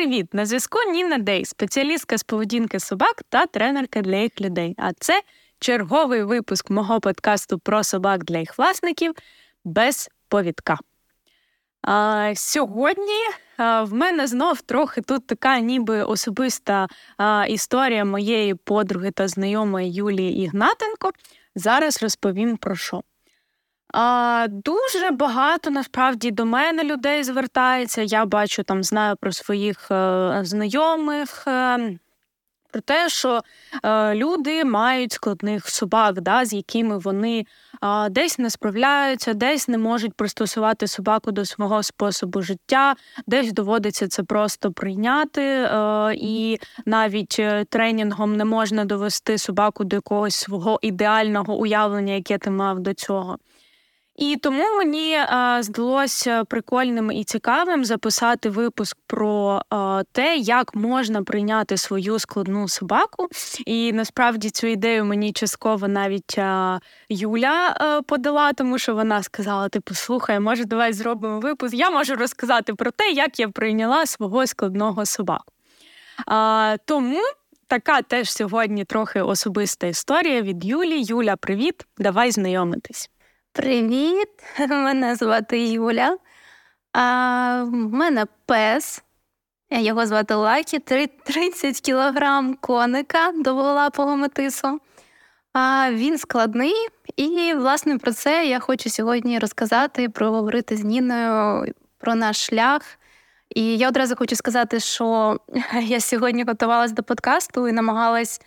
привіт! На зв'язку Ніна Дей, спеціалістка з поведінки собак та тренерка для їх людей. А це черговий випуск мого подкасту про собак для їх власників без повідка. А, Сьогодні а, в мене знов трохи тут така ніби особиста а, історія моєї подруги та знайомої Юлії Ігнатенко. Зараз розповім про що. А, Дуже багато насправді до мене людей звертається. Я бачу там, знаю про своїх е, знайомих. Е, про те, що е, люди мають складних собак, да, з якими вони е, десь не справляються, десь не можуть пристосувати собаку до свого способу життя, десь доводиться це просто прийняти, е, і навіть е, тренінгом не можна довести собаку до якогось свого ідеального уявлення, яке ти мав до цього. І тому мені а, здалося прикольним і цікавим записати випуск про а, те, як можна прийняти свою складну собаку. І насправді цю ідею мені частково навіть Юля подала, тому що вона сказала: типу, слухай, може, давай зробимо випуск. Я можу розказати про те, як я прийняла свого складного собаку. Тому. Така теж сьогодні трохи особиста історія від Юлі. Юля, привіт, давай знайомитись. Привіт, мене звати Юля. А, В мене пес. Його звати Лакі, 30 кілограм коника довголапого метису. А Він складний, і, власне, про це я хочу сьогодні розказати, проговорити з Ніною про наш шлях. І я одразу хочу сказати, що я сьогодні готувалась до подкасту і намагалась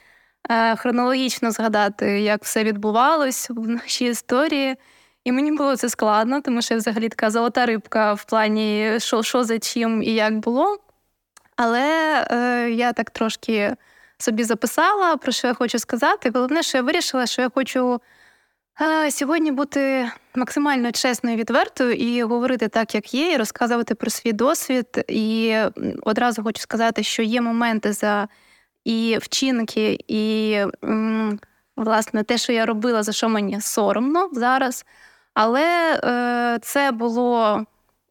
е, хронологічно згадати, як все відбувалось в нашій історії. І мені було це складно, тому що я взагалі така золота рибка в плані, що що за чим і як було. Але е, я так трошки собі записала, про що я хочу сказати. Головне, що я вирішила, що я хочу е, сьогодні бути максимально чесною відвертою і говорити так, як є, і розказувати про свій досвід. І одразу хочу сказати, що є моменти за і вчинки, і власне те, що я робила, за що мені соромно зараз. Але е, це було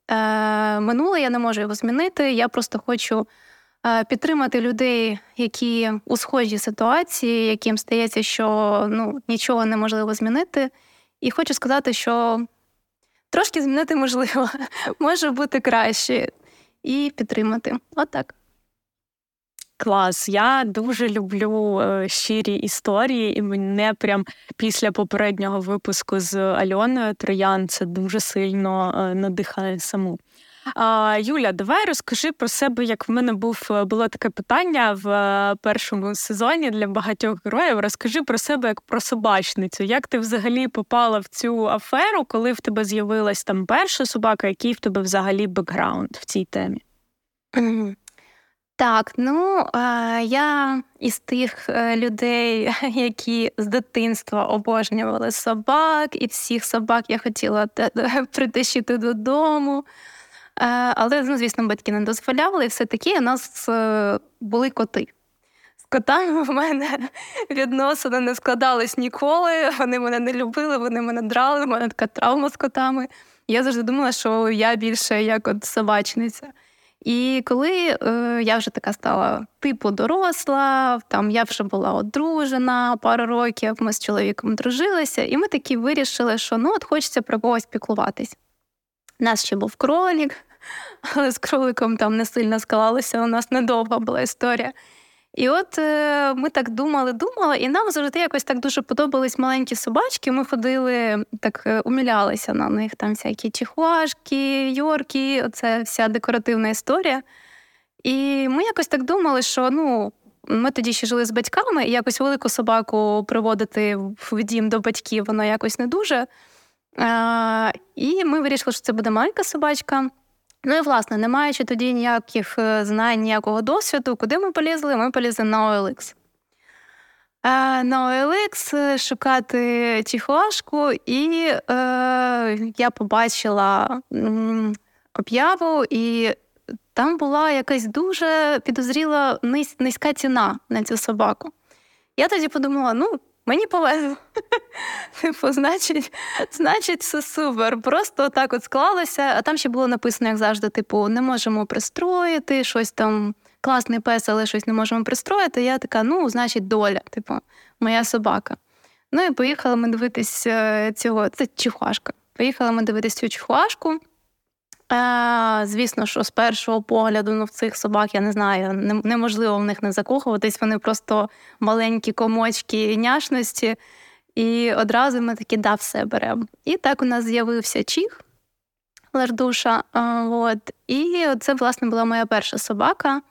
е, минуле, я не можу його змінити. Я просто хочу е, підтримати людей, які у схожій ситуації, яким стається, що ну, нічого неможливо змінити. І хочу сказати, що трошки змінити можливо, може бути краще, і підтримати. Отак. Клас, я дуже люблю е, щирі історії, і мене прям після попереднього випуску з Альоною Троян це дуже сильно е, надихає саму. Юля, давай розкажи про себе, як в мене був е, було таке питання в першому сезоні для багатьох героїв. Розкажи про себе як про собачницю. Як ти взагалі попала в цю аферу, коли в тебе з'явилась там перша собака, який в тебе взагалі бекграунд в цій темі? Так, ну я із тих е, людей, які з дитинства обожнювали собак, і всіх собак я хотіла притащити додому. Е, але, ну, звісно, батьки не дозволяли, і все таки у нас е, були коти. З котами в мене відносини не складались ніколи. Вони мене не любили, вони мене драли, в мене така травма з котами. Я завжди думала, що я більше як от собачниця. І коли е, я вже така стала типу доросла, там я вже була одружена пару років, ми з чоловіком дружилися, і ми такі вирішили, що ну от хочеться про когось піклуватись. У нас ще був кролік, але з кроликом там не сильно склалося, у нас недовга була історія. І от е, ми так думали, думали, і нам завжди якось так дуже подобались маленькі собачки. Ми ходили, так е, умілялися на них, там всякі чихуашки, йорки, оце вся декоративна історія. І ми якось так думали, що ну. Ми тоді ще жили з батьками, і якось велику собаку приводити в дім до батьків, воно якось не дуже. А, І ми вирішили, що це буде маленька собачка. Ну і власне, не маючи тоді ніяких е, знань, ніякого досвіду, куди ми полізли? Ми полізли на OLX. Е, на OLX е, шукати чихуашку, і е, я побачила об'яву, і там була якась дуже підозріла низ, низька ціна на цю собаку. Я тоді подумала: ну, Мені повезло. Типу, значить, значить, все супер. Просто так от склалося. А там ще було написано, як завжди, типу, не можемо пристроїти, щось там класний пес, але щось не можемо пристроїти. Я така, ну, значить, доля, типу, моя собака. Ну і поїхали ми дивитись е, цього. Це чихуашка. Поїхали ми дивитись цю чихуашку. Е, Звісно, що з першого погляду ну, в цих собак я не знаю, неможливо в них не закохуватись. Вони просто маленькі комочки няшності. І одразу ми такі да, все беремо. І так у нас з'явився чих Лардуша. От. І це, власне, була моя перша собака.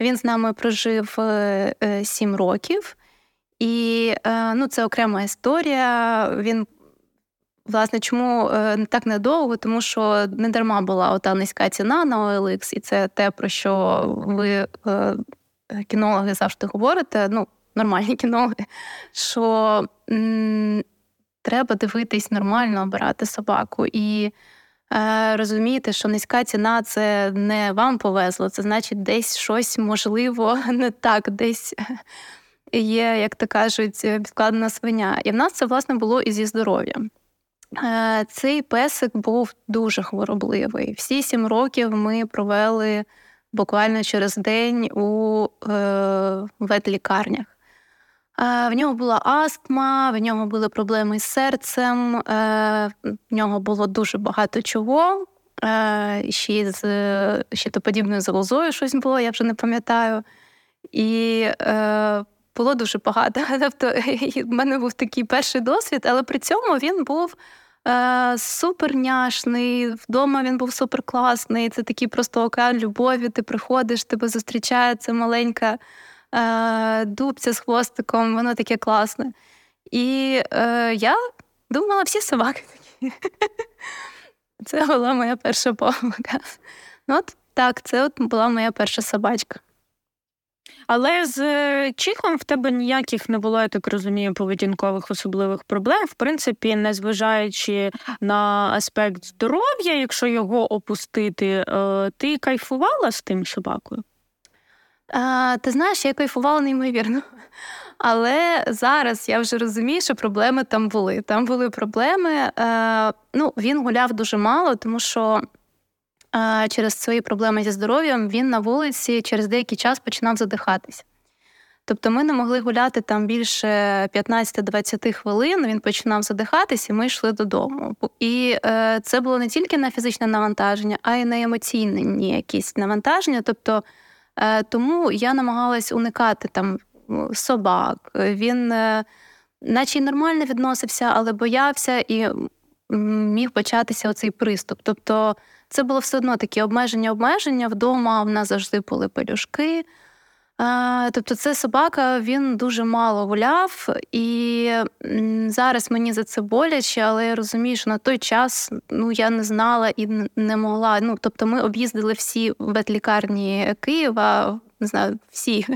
Він з нами прожив е, е, сім років, і е, ну, це окрема історія. Він, власне, чому так недовго? Тому що не дарма була ота низька ціна на OLX, і це те, про що ви, кінологи, завжди говорите. Ну, нормальні кінологи, що м- треба дивитись нормально, обирати собаку. І е, розуміти, що низька ціна це не вам повезло, це значить, десь щось можливо не так, десь є, як то кажуть, підкладена свиня. І в нас це власне було і зі здоров'ям. Е, цей песик був дуже хворобливий. Всі сім років ми провели буквально через день у е, ветлікарнях. В нього була астма, в нього були проблеми з серцем, е, в нього було дуже багато чого. Е, ще з щитоподібною залозою щось було, я вже не пам'ятаю. І е, було дуже багато. Тобто, в мене був такий перший досвід, але при цьому він був суперняшний, вдома він був суперкласний. Це такий просто океан любові. Ти приходиш, тебе зустрічає ця маленька е, дубця з хвостиком, воно таке класне. І е, я думала, всі собаки такі. Це була моя перша помилка. Ну, от так, це от була моя перша собачка. Але з е, чихом в тебе ніяких не було, я так розумію, поведінкових особливих проблем. В принципі, незважаючи на аспект здоров'я, якщо його опустити, е, ти кайфувала з тим собакою? А, Ти знаєш, я кайфувала неймовірно. Але зараз я вже розумію, що проблеми там були. Там були проблеми. Е, ну, Він гуляв дуже мало, тому що через свої проблеми зі здоров'ям він на вулиці через деякий час починав задихатись. Тобто ми не могли гуляти там більше 15-20 хвилин, він починав задихатись, і ми йшли додому. І е, це було не тільки на фізичне навантаження, а й на емоційні якісь навантаження. Тобто Е, тому я намагалась уникати там собак. Він, е, наче й нормально відносився, але боявся і міг початися оцей приступ. Тобто це було все одно такі обмеження-обмеження. Вдома в нас завжди були пелюшки. Тобто, це собака, він дуже мало гуляв, і зараз мені за це боляче, але я розумію, що на той час ну я не знала і не могла. Ну тобто, ми об'їздили всі ветлікарні Києва, не знаю, всі.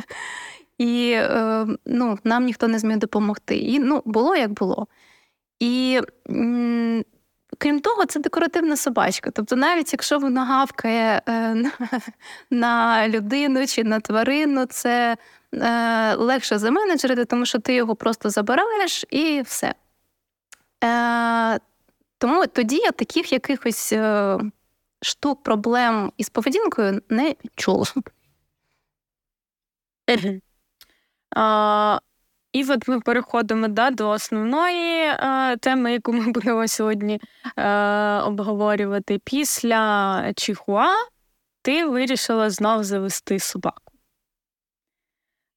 І е, ну, нам ніхто не зміг допомогти. І ну, було як було. І Крім того, це декоративна собачка. Тобто, навіть якщо вона гавкає е, на людину чи на тварину, це е, легше заменеджерити, тому що ти його просто забираєш і все. Е, Тому тоді я таких якихось штук, проблем із поведінкою не чула. І от ми переходимо да, до основної е, теми, яку ми будемо сьогодні е, обговорювати. Після Чихуа ти вирішила знов завести собаку.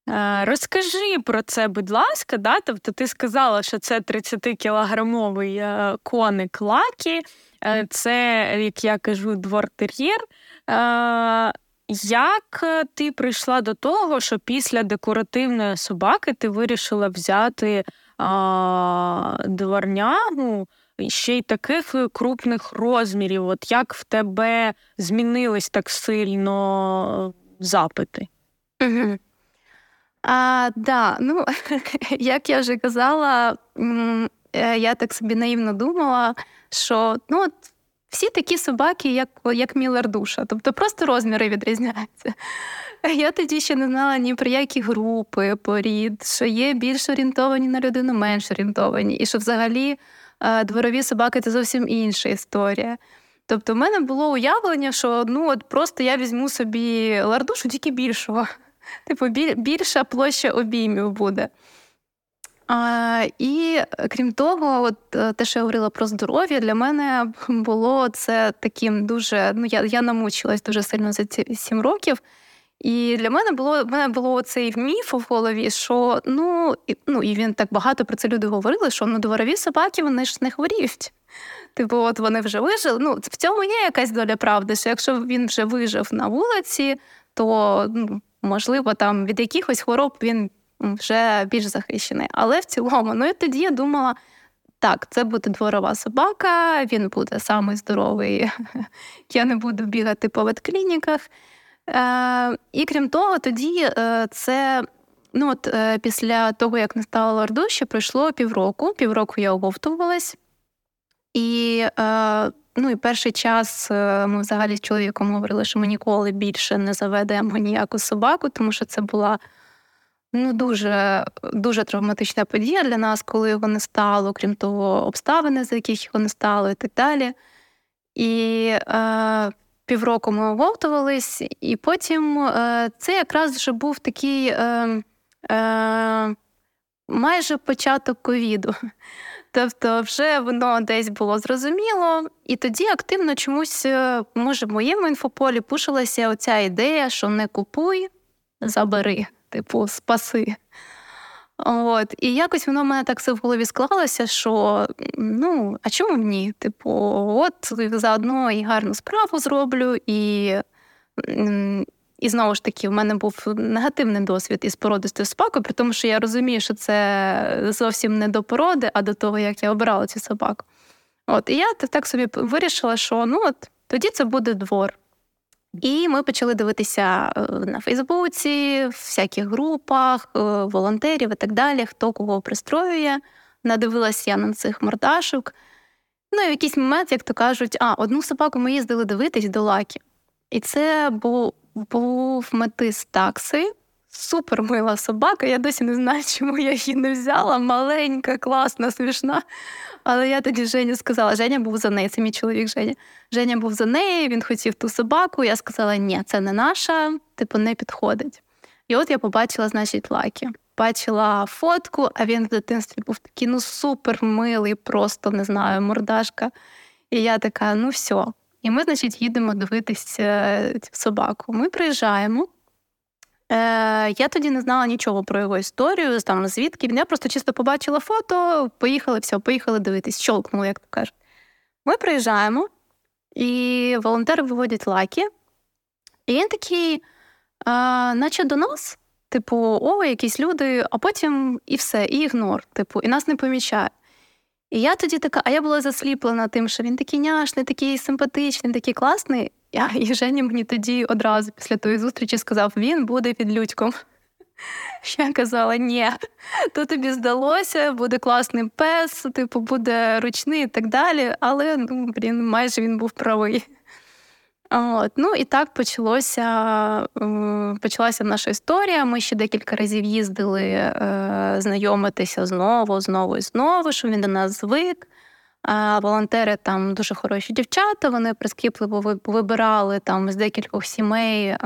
Е, розкажи про це, будь ласка, да? тобто ти сказала, що це 30-кілограмовий е, коник лакі, е, це, як я кажу, двор-тер'єр. Е, як е, ти прийшла до того, що після декоративної собаки ти вирішила взяти а, дворнягу ще й таких е, крупних розмірів? От як в тебе змінились так сильно запити? Угу. А, да, ну, Як я вже казала, е, я так собі наївно думала, що ну, от всі такі собаки, як як мій лардуша, тобто просто розміри відрізняються. Я тоді ще не знала ні про які групи порід, що є більш орієнтовані на людину, менш орієнтовані, і що взагалі е, дворові собаки це зовсім інша історія. Тобто, в мене було уявлення, що ну от просто я візьму собі лардушу тільки більшого. Типу, більша площа обіймів буде. А, І крім того, от е, те, що я говорила про здоров'я, для мене було це таким дуже. Ну, я я намучилась дуже сильно за ці сім років. І для мене було в мене було цей міф в голові, що ну і, ну і він так багато про це люди говорили, що ну дворові собаки вони ж не хворіють. Типу, от вони вже вижили. Ну, в цьому є якась доля правди, що якщо він вже вижив на вулиці, то ну, можливо там від якихось хвороб він вже більш захищений. Але в цілому, ну і тоді я думала. Так, це буде дворова собака, він буде самий здоровий. Я не буду бігати по ветклініках. Е, І крім того, тоді е, це ну от е, після того, як не стало лорду, ще пройшло півроку. Півроку я оговтувалась. І е, ну, і перший час е, ми взагалі з чоловіком говорили, що ми ніколи більше не заведемо ніяку собаку, тому що це була ну, дуже дуже травматична подія для нас, коли його не стало, крім того, обставини, за яких його не стало, і так далі. І е, півроку ми оговтувались, і потім е, це якраз вже був такий е, е, майже початок ковіду. Тобто, вже воно десь було зрозуміло, і тоді активно чомусь, е, може, в моєму інфополі пушилася оця ідея, що не купуй, забери, типу, спаси. От, І якось воно в мене так все в голові склалося, що ну, а чому ні? Типу, от заодно і гарну справу зроблю, і і знову ж таки, в мене був негативний досвід із породистою собакою, при тому, що я розумію, що це зовсім не до породи, а до того, як я обирала цю собаку. От, І я так собі вирішила, що ну от тоді це буде двор. І ми почали дивитися е, на Фейсбуці, в всяких групах, е, волонтерів і так далі, хто кого пристроює. Надивилася я на цих мордашок. Ну і в якийсь момент, як то кажуть, а одну собаку ми їздили дивитись до лаки. І це був був метис такси. Супер мила собака. Я досі не знаю, чому я її не взяла. Маленька, класна, смішна. Але я тоді Жені сказала: Женя був за нею, це мій чоловік Женя. Женя був за нею, він хотів ту собаку. Я сказала, ні, це не наша, типу, не підходить. І от я побачила, значить, лаки. Бачила фотку, а він в дитинстві був такий ну супер милий, просто не знаю, мордашка. І я така, ну все. І ми, значить, їдемо дивитися цю собаку. Ми приїжджаємо. Е, Я тоді не знала нічого про його історію, там звідки. Я просто чисто побачила фото, поїхали, все, поїхали дивитись, щолкнули, як то кажуть. Ми приїжджаємо, і волонтери виводять лаки. І він такий, а, наче до нас, типу, о, якісь люди, а потім і все, і ігнор, типу, і нас не помічає. І я тоді така, а я була засліплена тим, що він такий няшний, такий симпатичний, такий класний. Я, І Женя мені тоді одразу після тої зустрічі сказав: він буде під людьком. Я казала, ні, то тобі здалося, буде класний пес, типу, буде ручний і так далі. Але ну, блін, майже він був правий. От. Ну і так почалося, е, почалася наша історія. Ми ще декілька разів їздили е, знайомитися знову, знову і знову, що він до нас звик. А волонтери там дуже хороші дівчата, вони прискіпливо вибирали там з декількох сімей.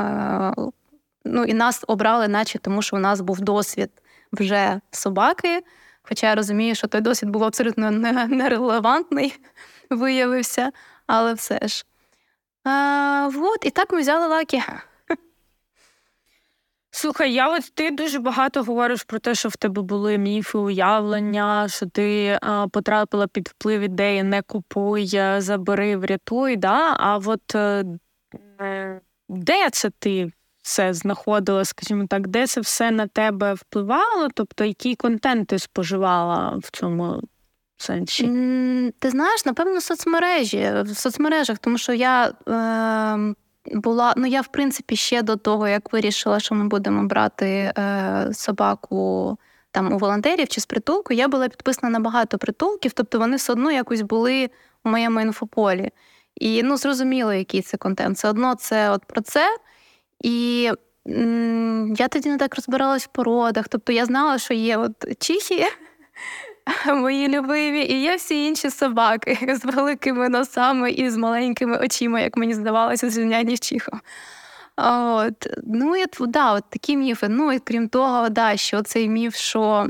Ну і нас обрали, наче тому, що у нас був досвід вже собаки. Хоча я розумію, що той досвід був абсолютно нерелевантний, виявився, але все ж. А, Вот, і так ми взяли лаки. Слухай, я от ти дуже багато говориш про те, що в тебе були міфи, уявлення, що ти а, потрапила під вплив ідеї не купуй, забери, врятуй. Да? А от е, е, де це ти все знаходила, скажімо так, де це все на тебе впливало? Тобто, який контент ти споживала в цьому сенсі? Ти знаєш, напевно, соцмережі в соцмережах, тому що я е, була, ну я в принципі ще до того, як вирішила, що ми будемо брати е, собаку там у волонтерів чи з притулку, я була підписана на багато притулків, тобто вони все одно якось були у моєму інфополі. І ну, зрозуміло, який це контент. Все одно це от про це. І я тоді не так розбиралась в породах. Тобто я знала, що є от чихи, мої любимі, і є всі інші собаки з великими носами і з маленькими очима, як мені здавалося, звільняні чихом. От, Ну, і да, от такі міфи. Ну і крім того, да, що цей міф, що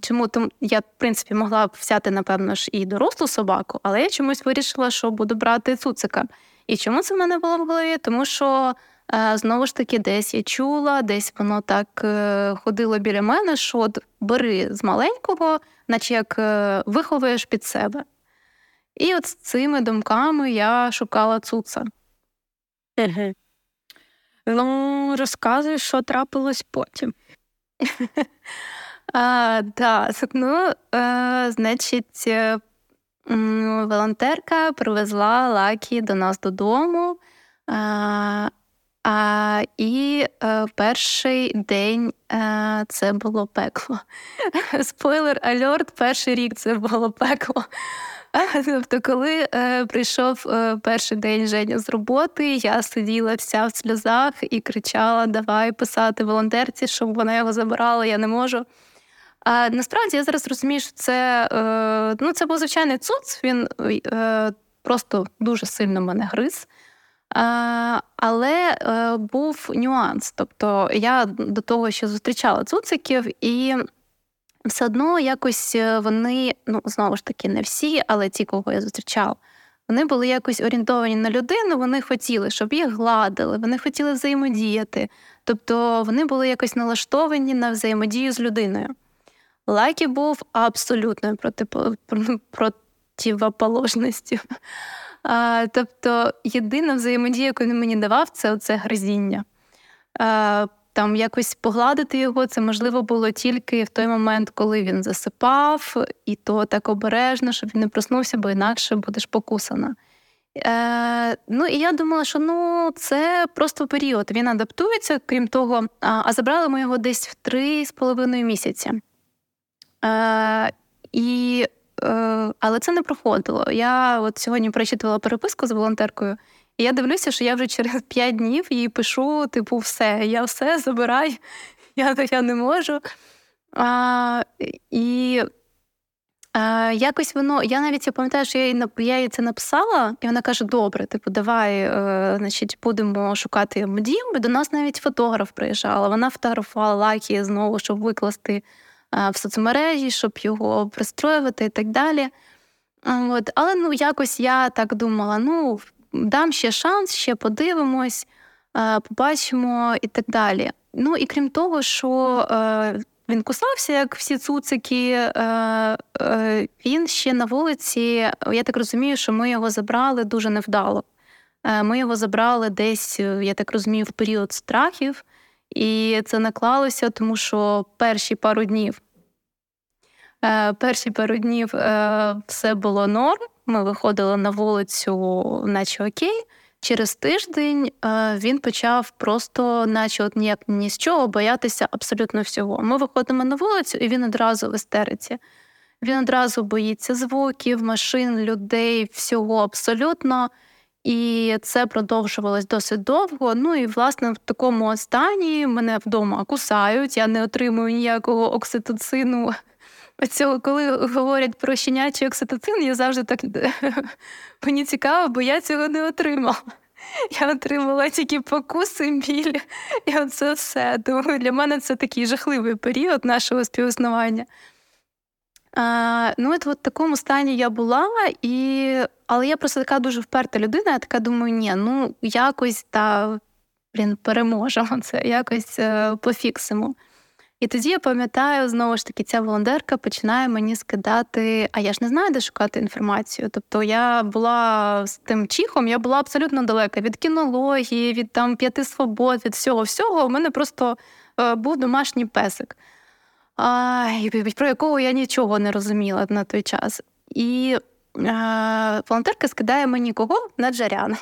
чому тому я, в принципі, могла б взяти, напевно ж, і дорослу собаку, але я чомусь вирішила, що буду брати цуцика. І чому це в мене було в голові? Тому що е, знову ж таки десь я чула, десь воно так е, ходило біля мене, що от бери з маленького, наче як е, виховуєш під себе. І от з цими думками я шукала цуца. Ну, розказуй, що трапилось потім. А, Так, ну, е, значить, е, волонтерка привезла лакі до нас додому. А, І е, перший день е, це було пекло. Спойлер альорт, перший рік це було пекло. Тобто, коли е, прийшов е, перший день Женя з роботи, я сиділа вся в сльозах і кричала: Давай писати волонтерці, щоб вона його забирала, я не можу. А насправді я зараз розумію, що це е, ну, це був звичайний цуц, він е, просто дуже сильно мене гриз. Але е, був нюанс. Тобто я до того, що зустрічала цуциків, і все одно якось е, вони, ну знову ж таки, не всі, але ті, кого я зустрічала, вони були якось орієнтовані на людину, вони хотіли, щоб їх гладили, вони хотіли взаємодіяти. Тобто вони були якось налаштовані на взаємодію з людиною. Лакі був абсолютною противоположністю. А, Тобто, єдина взаємодія, яку він мені давав, це оце гризіння. А, там якось погладити його, це можливо було тільки в той момент, коли він засипав, і то так обережно, щоб він не проснувся, бо інакше будеш покусана. Е, Ну і я думала, що ну це просто період. Він адаптується, крім того, а, а забрали ми його десь в три з половиною місяці. Е, і, Але це не проходило. Я от сьогодні прочитувала переписку з волонтеркою. І я дивлюся, що я вже через п'ять днів їй пишу: типу, все, я все забирай, я я не можу. А, І а, якось воно, я навіть я пам'ятаю, що я їй, я їй це написала, і вона каже: добре, типу, давай, е, значить, будемо шукати дім. До нас навіть фотограф приїжджала. Вона фотографувала лаки знову, щоб викласти в соцмережі, щоб його пристроювати і так далі. От. Але ну, якось я так думала: ну, дам ще шанс, ще подивимось, е, побачимо і так далі. Ну і крім того, що е, він кусався, як всі цуцики, е, він ще на вулиці, я так розумію, що ми його забрали дуже невдало. Ми його забрали десь, я так розумію, в період страхів, і це наклалося, тому що перші пару днів. Перші пару днів все було норм. Ми виходили на вулицю, наче окей. Через тиждень е, він почав просто, наче от ніяк ні з чого, боятися абсолютно всього. Ми виходимо на вулицю, і він одразу в істериці. Він одразу боїться звуків, машин, людей, всього абсолютно. І це продовжувалось досить довго. Ну і власне в такому стані мене вдома кусають. Я не отримую ніякого окситоцину Оцього, коли говорять про щенячий окситоцин, я завжди так мені цікаво, бо я цього не отримала. Я отримала тільки покуси, біль, і оце все. Тому для мене це такий жахливий період нашого співіснування. А, Ну, от в такому стані я була, і... але я просто така дуже вперта людина. Я така думаю, ні, ну якось та блін, переможемо це, якось е, пофіксимо. І тоді я пам'ятаю, знову ж таки, ця волонтерка починає мені скидати, а я ж не знаю, де шукати інформацію. Тобто я була з тим чихом, я була абсолютно далека від кінології, від там п'яти свобод, від всього всього. У мене просто е, був домашній песик, про якого я нічого не розуміла на той час. І волонтерка скидає мені кого на Джаряна.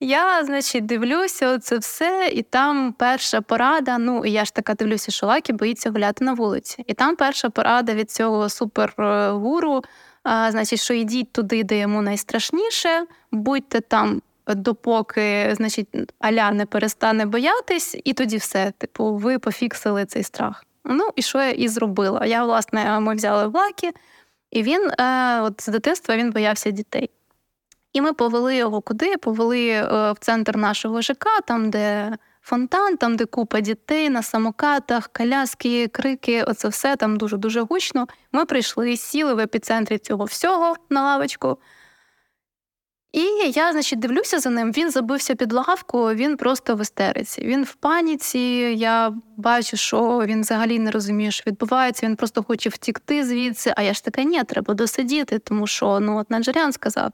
Я, значить, дивлюся це все, і там перша порада. Ну, і я ж така дивлюся, що Лакі боїться гуляти на вулиці. І там перша порада від цього супергуру А, Значить, що йдіть туди, де йому найстрашніше, будьте там, допоки значить, Аля не перестане боятись, і тоді все. Типу, ви пофіксили цей страх. Ну, і що я і зробила? Я, власне, ми взяли влаки, і він е, от з дитинства він боявся дітей. І ми повели його куди? Повели е, в центр нашого ЖК, там, де фонтан, там, де купа дітей на самокатах, коляски, крики, оце все там дуже-дуже гучно. Ми прийшли, сіли в епіцентрі цього всього на лавочку. І я, значить, дивлюся за ним. Він забився під лавку, він просто в істериці. Він в паніці. Я бачу, що він взагалі не розуміє, що відбувається. Він просто хоче втікти звідси. А я ж така, ні, треба досидіти, тому що ну, от Наджарян сказав.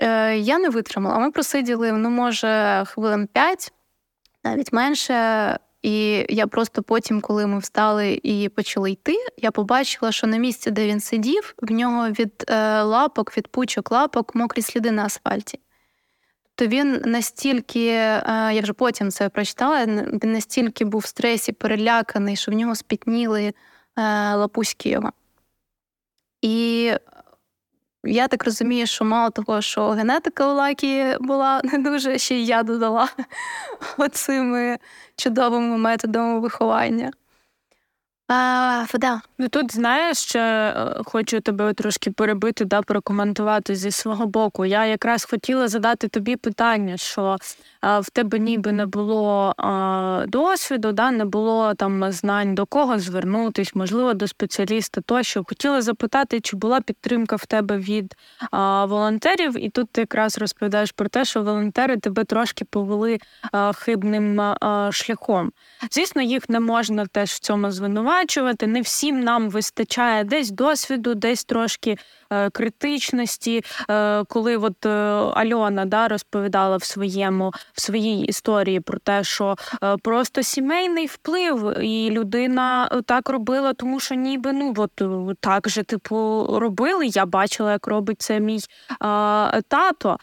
Е, Я не витримала. Ми просиділи, ну, може, хвилин п'ять, навіть менше. І я просто потім, коли ми встали і почали йти, я побачила, що на місці, де він сидів, в нього від е, лапок, від пучок лапок мокрі сліди на асфальті. То він настільки, е, я вже потім це прочитала, він настільки був в стресі, переляканий, що в нього спітніли е, лапуськи його. І я так розумію, що мало того, що генетика у Лакі була не дуже, ще й я додала оцими чудовими методами виховання. Ну тут знаєш, ще е, хочу тебе трошки перебити, да, прокоментувати зі свого боку. Я якраз хотіла задати тобі питання, що в тебе ніби не було досвіду, да, не було там знань до кого звернутись, можливо, до спеціаліста. Тощо хотіла запитати, чи була підтримка в тебе від волонтерів, і тут ти якраз розповідаєш про те, що волонтери тебе трошки повели хибним шляхом. Звісно, їх не можна теж в цьому звинувачувати. Не всім нам вистачає десь досвіду, десь трошки критичності. Е, коли от е, Альона да, розповідала в своєму в своїй історії про те, що е, просто сімейний вплив, і людина так робила, тому що ніби ну от так же типу робили. Я бачила, як робить це мій тато.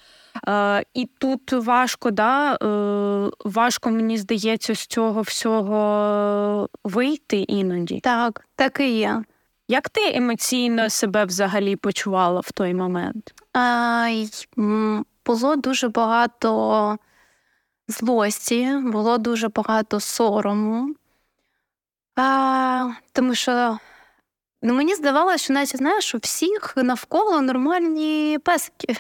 Е, І тут важко, да, е, важко, мені здається, з цього всього вийти іноді. Так, так і є. Як ти емоційно себе взагалі почувала в той момент? А, Було дуже багато злості, було дуже багато сорому. А, Тому що ну, мені здавалося, що навіть знаєш, у всіх навколо нормальні песики.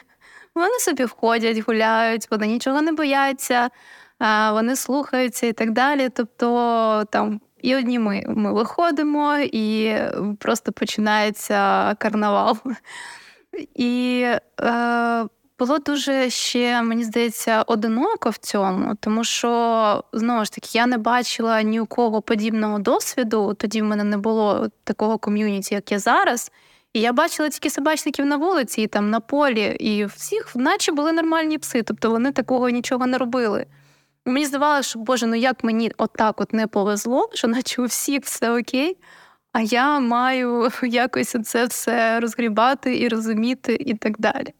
Вони собі входять, гуляють, вони нічого не бояться, вони слухаються і так далі. Тобто там і одні ми ми виходимо, і просто починається карнавал. І е, було дуже ще, мені здається, одиноко в цьому, тому що знову ж таки я не бачила ні у кого подібного досвіду. Тоді в мене не було такого ком'юніті, як я зараз. І я бачила тільки собачників на вулиці, і там на полі, і всіх, наче були нормальні пси, тобто вони такого нічого не робили. Мені здавалося, що Боже, ну як мені отак от не повезло, що наче у всіх все окей, а я маю якось це все розгрібати і розуміти, і так далі.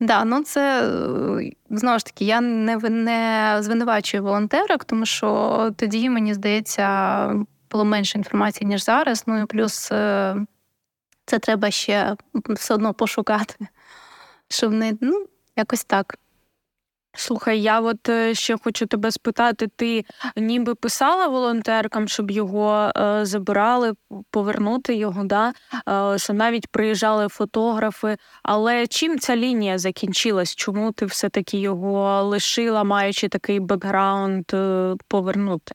Да, ну це е, знову ж таки, я не не звинувачую волонтерок, тому що тоді, мені здається, було менше інформації, ніж зараз. Ну і плюс е, це треба ще все одно пошукати, щоб не ну, якось так. Слухай, я от е, ще хочу тебе спитати: ти ніби писала волонтеркам, щоб його е, забирали, повернути його, да? Е, навіть приїжджали фотографи. Але чим ця лінія закінчилась? Чому ти все-таки його лишила, маючи такий бекграунд е, повернути?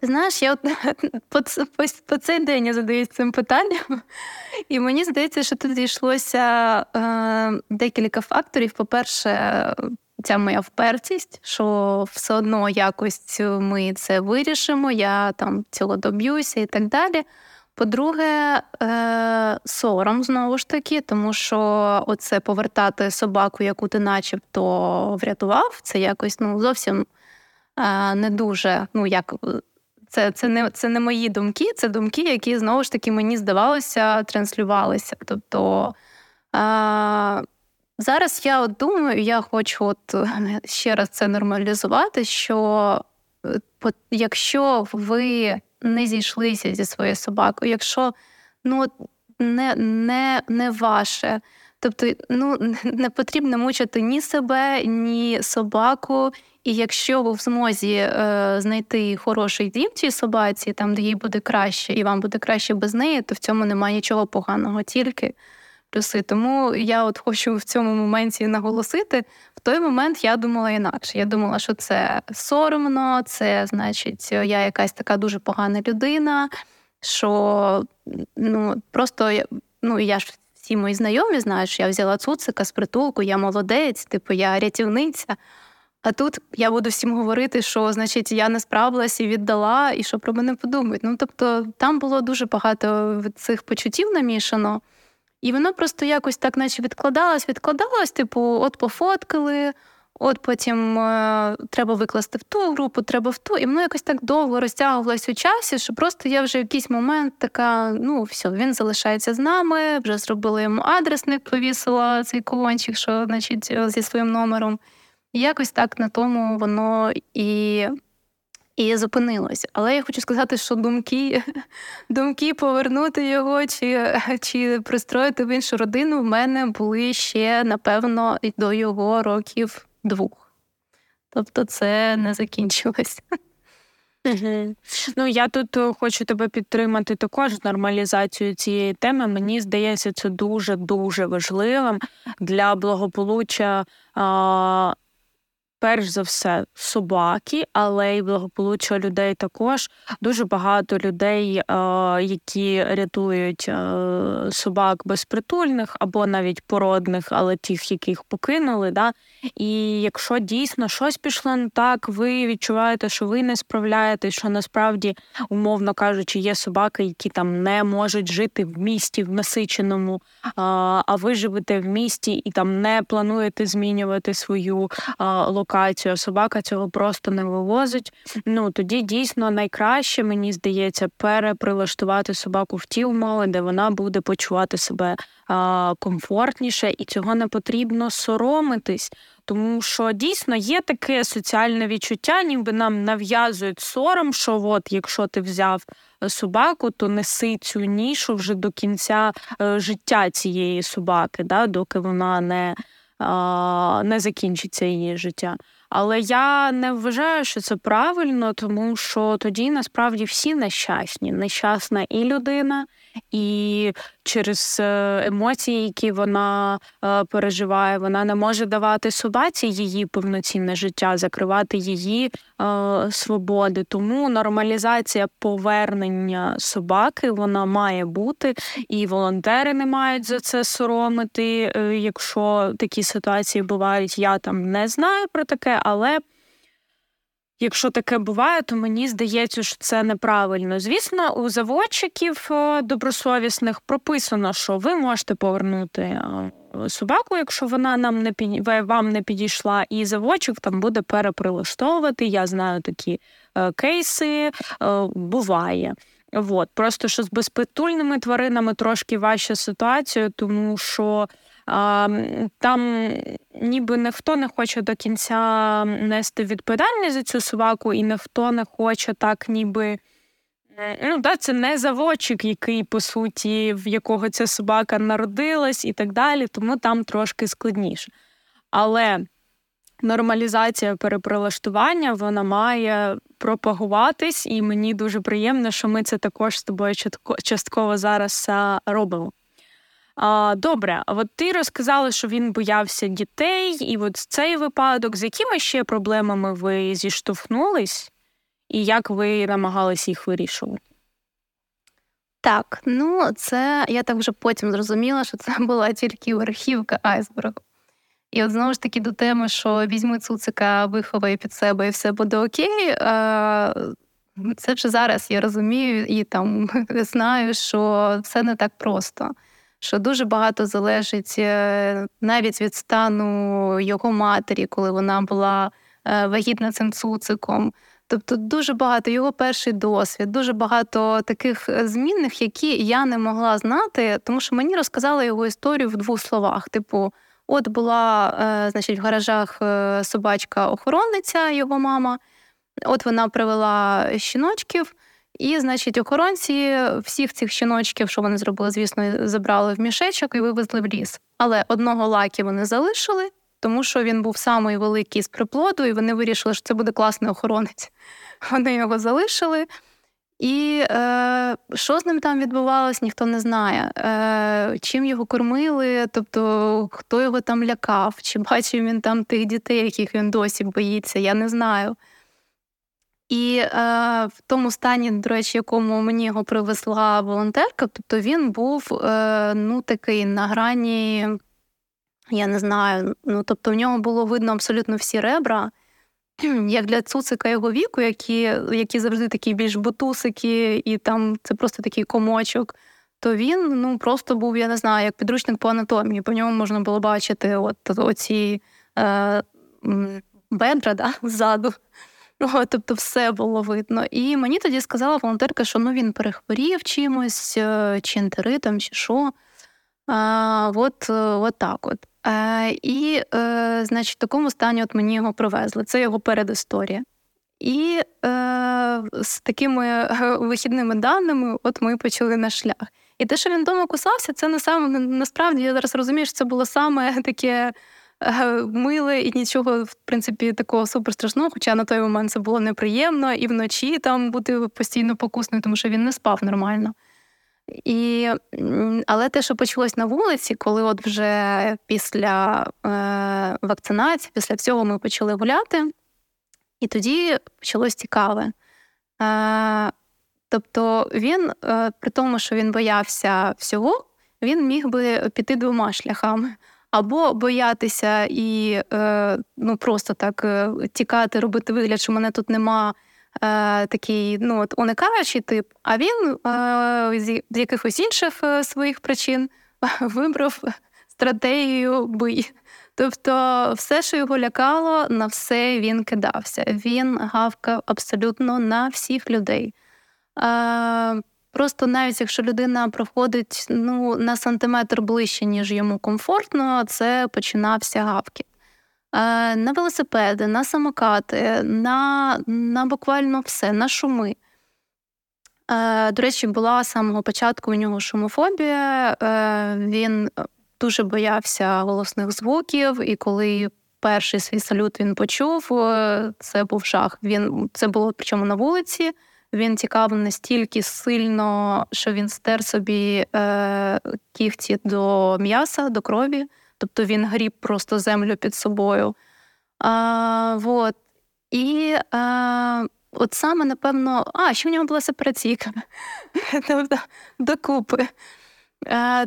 Ти знаєш, я от по, по, по цей день я задаюсь цим питанням, і мені здається, що тут зійшлося е, декілька факторів. По-перше, ця моя впертість, що все одно якось ми це вирішимо, я там цього доб'юся і так далі. По-друге, е, сором знову ж таки, тому що оце повертати собаку, яку ти начебто врятував, це якось ну, зовсім е, не дуже. ну, як це це, не це не мої думки, це думки, які знову ж таки мені здавалося, транслювалися. Тобто а, зараз я от думаю, я хочу от ще раз це нормалізувати. Що якщо ви не зійшлися зі своєю собакою, якщо ну не, не, не ваше. Тобто, ну не потрібно мучити ні себе, ні собаку. І якщо ви в змозі е, знайти хороший дім цій собаці, там де їй буде краще, і вам буде краще без неї, то в цьому немає нічого поганого, тільки плюси. Тому я от хочу в цьому моменті наголосити. В той момент я думала інакше. Я думала, що це соромно, це значить, я якась така дуже погана людина, що ну просто ну я ж всі мої знайомі знають, що я взяла цуцика з притулку, я молодець, типу я рятівниця. А тут я буду всім говорити, що значить я не справилася і віддала, і що про мене подумають. Ну тобто там було дуже багато цих почуттів намішано, і воно просто якось так, наче відкладалось, відкладалось, типу, от пофоткали. От потім е, треба викласти в ту групу, треба в ту, і воно якось так довго розтягувалось у часі, що просто я вже в якийсь момент така: ну все, він залишається з нами, вже зробила йому адресник, повісила цей колончик, що значить зі своїм номером. І якось так на тому воно і і зупинилось. Але я хочу сказати, що думки думки повернути його чи чи пристроїти в іншу родину в мене були ще, напевно, до його років двох. Тобто це не закінчилось. Ну я тут е, хочу тебе підтримати також з нормалізацією цієї теми. Мені здається, це дуже дуже важливим для благополуччя перш за все собаки, але й благополуччя людей також. Дуже багато людей, е, які рятують е, собак безпритульних або навіть породних, але тих, яких покинули. Да? І якщо дійсно щось пішло не так, ви відчуваєте, що ви не справляєтесь, що насправді, умовно кажучи, є собаки, які там не можуть жити в місті в насиченому, а ви живете в місті і там не плануєте змінювати свою локацію локацію, собака цього просто не вивозить. Ну тоді дійсно найкраще, мені здається, переприлаштувати собаку в ті умови, де вона буде почувати себе а, комфортніше, і цього не потрібно соромитись. Тому що дійсно є таке соціальне відчуття, ніби нам нав'язують сором, що от якщо ти взяв собаку, то неси цю нішу вже до кінця е, життя цієї собаки, да, доки вона не не закінчиться її життя. Але я не вважаю, що це правильно, тому що тоді насправді всі нещасні. Нещасна і людина, і через е, емоції, які вона е, переживає, вона не може давати собаці її повноцінне життя, закривати її е, свободи. Тому нормалізація повернення собаки вона має бути, і волонтери не мають за це соромити. Якщо такі ситуації бувають, я там не знаю про таке, але. Якщо таке буває, то мені здається, що це неправильно. Звісно, у заводчиків е, добросовісних прописано, що ви можете повернути е, собаку, якщо вона нам не під... вам не підійшла, і заводчик там буде переприлаштовувати. Я знаю такі е, кейси, буває. От. Просто що з безпритульними тваринами трошки важча ситуація, тому що там ніби ніхто не хоче до кінця нести відповідальність за цю собаку, і ніхто не хоче так, ніби. Ну, да, Це не заводчик, який, по суті, в якого ця собака народилась і так далі, тому там трошки складніше. Але нормалізація переприлаштування вона має пропагуватись, і мені дуже приємно, що ми це також з тобою частково зараз робимо. Добре, от ти розказала, що він боявся дітей, і от цей випадок, з якими ще проблемами ви зіштовхнулись, і як ви намагалися їх вирішувати? Так, ну це я так вже потім зрозуміла, що це була тільки верхівка айсбергу. І от знову ж таки до теми, що візьми цуцика, виховай під себе і все буде окей. Це вже зараз я розумію і там знаю, що все не так просто що дуже багато залежить е, навіть від стану його матері, коли вона була е, вагітна цим цуциком. Тобто дуже багато його перший досвід, дуже багато таких е, змінних, які я не могла знати, тому що мені розказали його історію в двох словах. Типу, от була, значить, в гаражах собачка-охоронниця, його мама. От вона привела щіночків, І, значить, охоронці всіх цих щіночків, що вони зробили, звісно, забрали в мішечок і вивезли в ліс. Але одного лакі вони залишили, тому що він був самий великий з приплоду, і вони вирішили, що це буде класний охоронець. Вони його залишили. І е, що з ним там відбувалось, ніхто не знає. Е, Чим його кормили, тобто хто його там лякав, чи бачив він там тих дітей, яких він досі боїться, я не знаю. І е, в тому стані, до речі, якому мені його привезла волонтерка, тобто він був е, ну, такий на грані, я не знаю, ну тобто в нього було видно абсолютно всі ребра як для цуцика його віку, які які завжди такі більш бутусики, і там це просто такий комочок, то він ну просто був, я не знаю, як підручник по анатомії. По ньому можна було бачити от оці е, бедра да, ззаду. Тобто все було видно. І мені тоді сказала волонтерка, що ну він перехворів чимось, е, чи ентеритом, чи що. А, От от так от. Е, І, е, значить, в такому стані от мені його привезли. Це його передісторія. І е, з такими е, вихідними даними от ми почали наш шлях. І те, що він вдома кусався, це не саме насправді я зараз розумію, що це було саме таке миле і нічого, в принципі, такого суперстрашного, хоча на той момент це було неприємно, і вночі там бути постійно покусною, тому що він не спав нормально. І, Але те, що почалось на вулиці, коли от вже після е, вакцинації, після всього ми почали гуляти, і тоді почалось цікаве. Е, Тобто він, е, при тому, що він боявся всього, він міг би піти двома шляхами. Або боятися і е, ну, просто так е, тікати, робити вигляд, що мене тут нема, е, такий ну, от уникаючий тип, а він е, з, якихось інших е, своїх причин вибрав стратегію бий. Тобто, все, що його лякало, на все він кидався. Він гавкав абсолютно на всіх людей. Е, Просто навіть якщо людина проходить ну, на сантиметр ближче, ніж йому комфортно, це починався гавки. Е, на велосипеди, на самокати, на на буквально все, на шуми. Е, до речі, була з самого початку у нього шумофобія. Е, він дуже боявся голосних звуків, і коли перший свій салют він почув, це був жах. Він Це було причому на вулиці. Він тікав настільки сильно, що він стер собі е, кігті до м'яса, до крові тобто він гріб просто землю під собою. А, вот. І а, от саме, напевно, а, ще в нього була сепараційка тобто, докупи.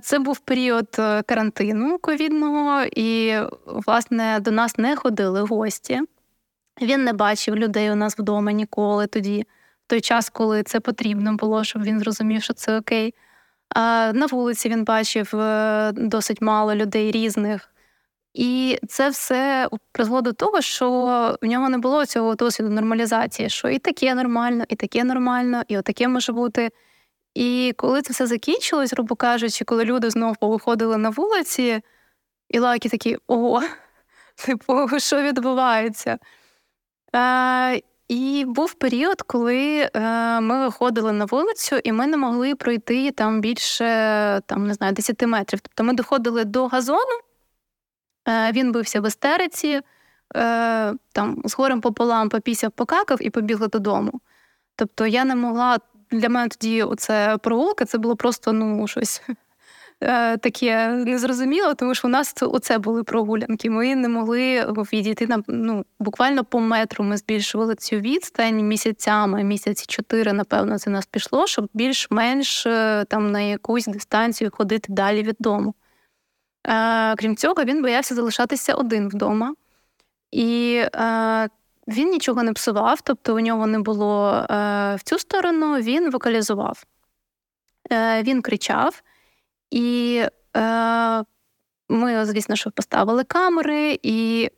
Це був період е, карантину ковідного, і, власне, до нас не ходили гості. Він не бачив людей у нас вдома ніколи тоді, той час, коли це потрібно було, щоб він зрозумів, що це окей. На вулиці він бачив е, досить мало людей різних. І це все призвело до того, що в нього не було цього досвіду нормалізації, що і таке нормально, і таке нормально, і отаке може бути. І коли це все закінчилось, грубо кажучи, коли люди знову виходили на вулиці, і лайки такі: о, типу, що відбувається? І був період, коли е, ми виходили на вулицю, і ми не могли пройти там більше там, не знаю, 10 метрів. Тобто ми доходили до газону, е, він бився в істериці, е, там з горем пополам попісяв, покакав і побігли додому. Тобто я не могла для мене тоді оце прогулка, це було просто ну, щось таке незрозуміло, тому що у нас оце були прогулянки. Ми не могли відійти на ну, буквально по метру. Ми збільшували цю відстань місяцями, місяці чотири, напевно, це нас пішло, щоб більш-менш е, там на якусь дистанцію ходити далі від дому. Е, крім цього, він боявся залишатися один вдома. І е, він нічого не псував, тобто у нього не було е, в цю сторону, він вокалізував. Е, Він кричав. І е, ми, звісно, що поставили камери, і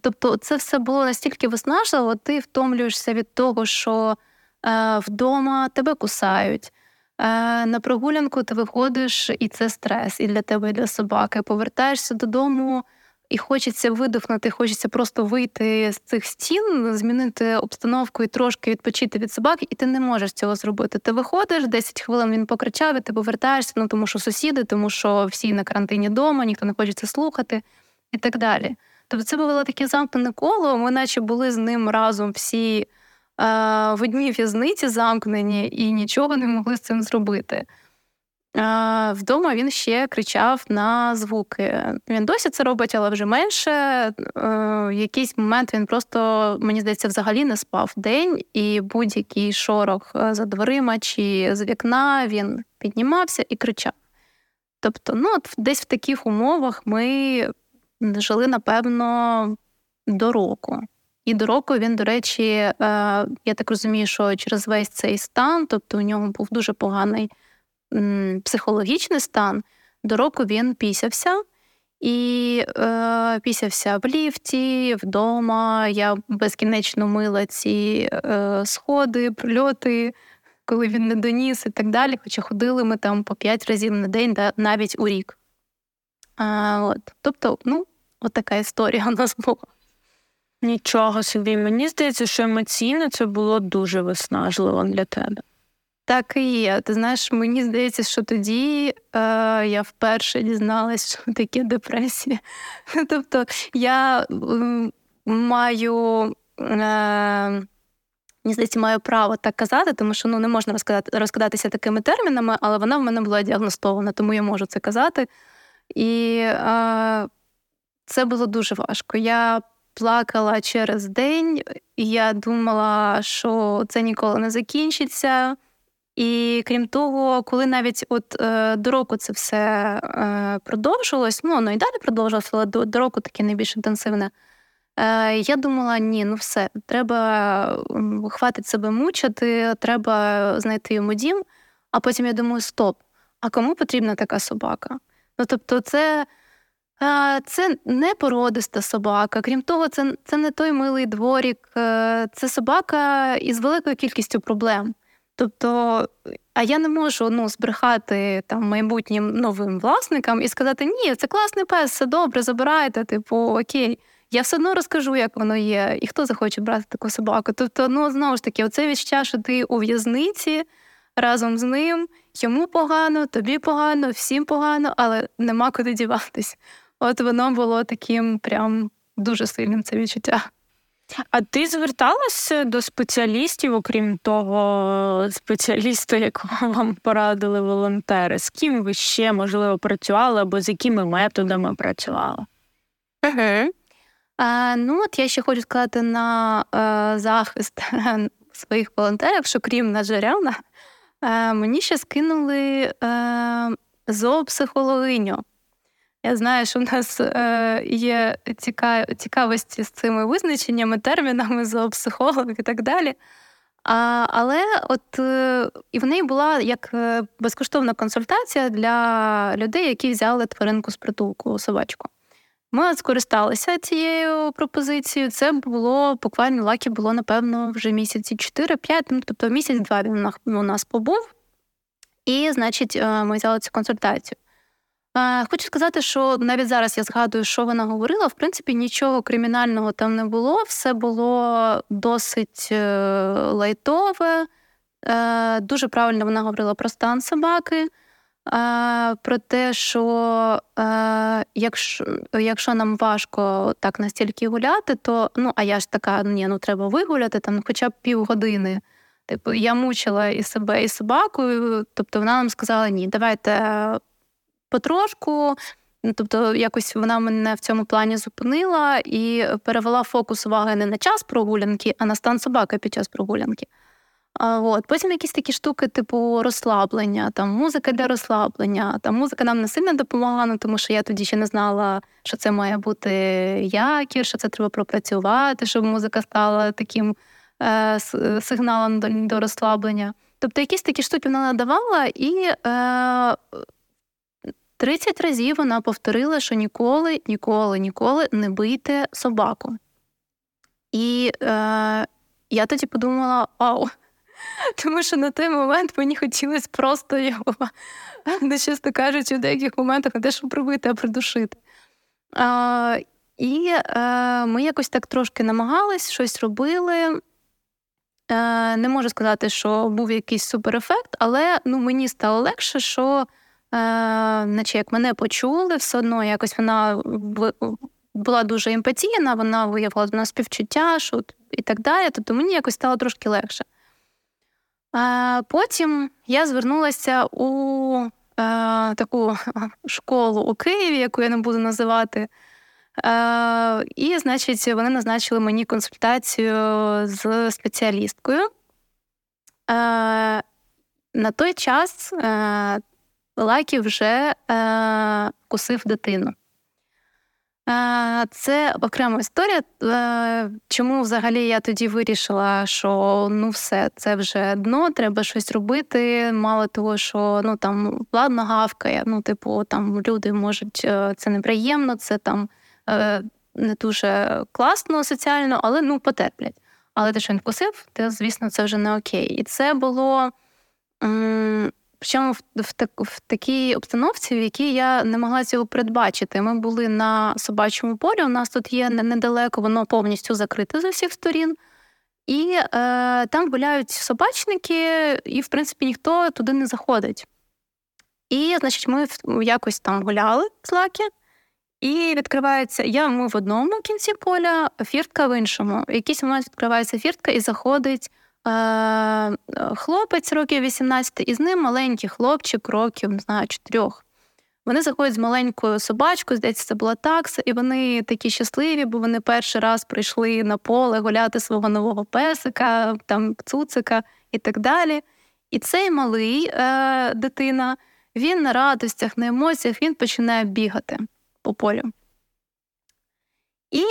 тобто це все було настільки виснажливо, ти втомлюєшся від того, що е, вдома тебе кусають. Е, На прогулянку ти виходиш, і це стрес і для тебе, і для собаки. Повертаєшся додому, і хочеться видихнути, хочеться просто вийти з цих стін, змінити обстановку і трошки відпочити від собак, і ти не можеш цього зробити. Ти виходиш 10 хвилин. Він покричав, і ти повертаєшся, ну тому що сусіди, тому що всі на карантині вдома, ніхто не хоче це слухати і так далі. Тобто це було таке замкнене коло. Ми, наче були з ним разом всі е, в одній в'язниці замкнені і нічого не могли з цим зробити. Вдома він ще кричав на звуки. Він досі це робить, але вже менше. Е, в якийсь момент він просто, мені здається, взагалі не спав день, і будь-який шорох е, за дверима чи з вікна він піднімався і кричав. Тобто, ну, от десь в таких умовах ми жили, напевно, до року. І до року він, до речі, е, я так розумію, що через весь цей стан, тобто у нього був дуже поганий психологічний стан, до року він пісявся. І е, пісявся в ліфті, вдома. Я безкінечно мила ці е, сходи, прильоти, коли він не доніс і так далі. Хоча ходили ми там по п'ять разів на день, да, навіть у рік. А, от. Тобто, ну, от історія у нас була. Нічого собі. Мені здається, що емоційно це було дуже виснажливо для тебе. Так і є. Ти знаєш, мені здається, що тоді е, я вперше дізналась, що таке депресія. Тобто я е, маю. Е, Мені здається, маю право так казати, тому що ну не можна розказати розкладатися такими термінами, але вона в мене була діагностована, тому я можу це казати. І е, це було дуже важко. Я плакала через день, і я думала, що це ніколи не закінчиться. І крім того, коли навіть от е, до року це все е, продовжилось, ну воно і далі продовжилося, але до, до року таке найбільш інтенсивне. Е, Я думала, ні, ну все, треба хватить себе мучити, треба знайти йому дім. А потім я думаю, стоп, а кому потрібна така собака? Ну тобто, це. Е, це не породиста собака. Крім того, це це не той милий дворік, е, це собака із великою кількістю проблем. Тобто, а я не можу ну, збрехати там майбутнім новим власникам і сказати, ні, це класний пес, все добре, забирайте, типу, окей. Я все одно розкажу, як воно є, і хто захоче брати таку собаку. Тобто, ну знову ж таки, оце відчуття, що ти у в'язниці разом з ним, йому погано, тобі погано, всім погано, але нема куди діватись. От воно було таким прям дуже сильним це відчуття. А ти зверталася до спеціалістів, окрім того спеціаліста, якого вам порадили волонтери? З ким ви ще можливо працювали або з якими методами працювали? Угу. А, Ну, от я ще хочу сказати на е, захист своїх волонтерів, що крім Наджаряна, е, мені ще скинули е, зоопсихологиню. Я знаю, що в нас е, є цікавості з цими визначеннями, термінами зоопсихолог і так далі. А, Але от е, і в неї була як е, безкоштовна консультація для людей, які взяли тваринку з притулку собачку. Ми скористалися цією пропозицією. Це було буквально лакі було, напевно, вже місяці 4-5, ну, тобто місяць-два він у нас побув. І, значить, е, ми взяли цю консультацію. Хочу сказати, що навіть зараз я згадую, що вона говорила. В принципі, нічого кримінального там не було. Все було досить е, лайтове. Е, дуже правильно вона говорила про стан собаки, про те, що якщо якщо нам важко так настільки гуляти, то ну а я ж така, ні, ну треба вигуляти там хоча б півгодини. Типу, я мучила і себе, і собакою. Тобто вона нам сказала, ні, давайте потрошку. Ну, тобто, якось вона мене в цьому плані зупинила і перевела фокус уваги не на час прогулянки, а на стан собаки під час прогулянки. А, от. Потім якісь такі штуки, типу розслаблення, там музика для розслаблення. Там музика нам не сильно допомагала, ну, тому що я тоді ще не знала, що це має бути якір, що це треба пропрацювати, щоб музика стала таким е, сигналом до, до розслаблення. Тобто, якісь такі штуки вона надавала, і е, 30 разів вона повторила, що ніколи, ніколи, ніколи не бийте собаку. І е, я тоді подумала: вау, тому що на той момент мені хотілося просто його, не чесно кажучи, в деяких моментах не те, щоб прибити, а придушити. Е, І е, ми якось так трошки намагались, щось робили. Е, Не можу сказати, що був якийсь суперефект, але ну, мені стало легше, що, наче як мене почули, все одно якось вона була дуже емпатійна, вона виявила до нас співчуття що, і так далі. Тобто мені якось стало трошки легше. Е, Потім я звернулася у е, таку школу у Києві, яку я не буду називати. Е, І, значить, вони назначили мені консультацію з спеціалісткою. Е, На той час е, Лакі вже е, кусив дитину. Е, це окрема історія. Е, чому взагалі я тоді вирішила, що ну все, це вже дно, треба щось робити. Мало того, що ну там ладно гавкає. Ну, типу, там люди можуть е, це неприємно, це там не дуже класно соціально, але ну потерплять. Але те, що він вкусив, то звісно, це вже не окей. І це було. Причому в, в, так, в такій обстановці, в якій я не могла цього передбачити. Ми були на собачому полі. У нас тут є недалеко, воно повністю закрите з усіх сторін. І е, там гуляють собачники, і, в принципі, ніхто туди не заходить. І, значить, ми якось там гуляли з лаки, і відкривається я ми в одному кінці поля, фіртка в іншому. В якийсь момент відкривається фіртка і заходить хлопець років 18, і з ним маленький хлопчик, років, не знаю, чотирьох. Вони заходять з маленькою собачкою, здається, це була такса, і вони такі щасливі, бо вони перший раз прийшли на поле гуляти свого нового песика, там цуцика і так далі. І цей малий е, дитина, він на радостях, на емоціях він починає бігати по полю. І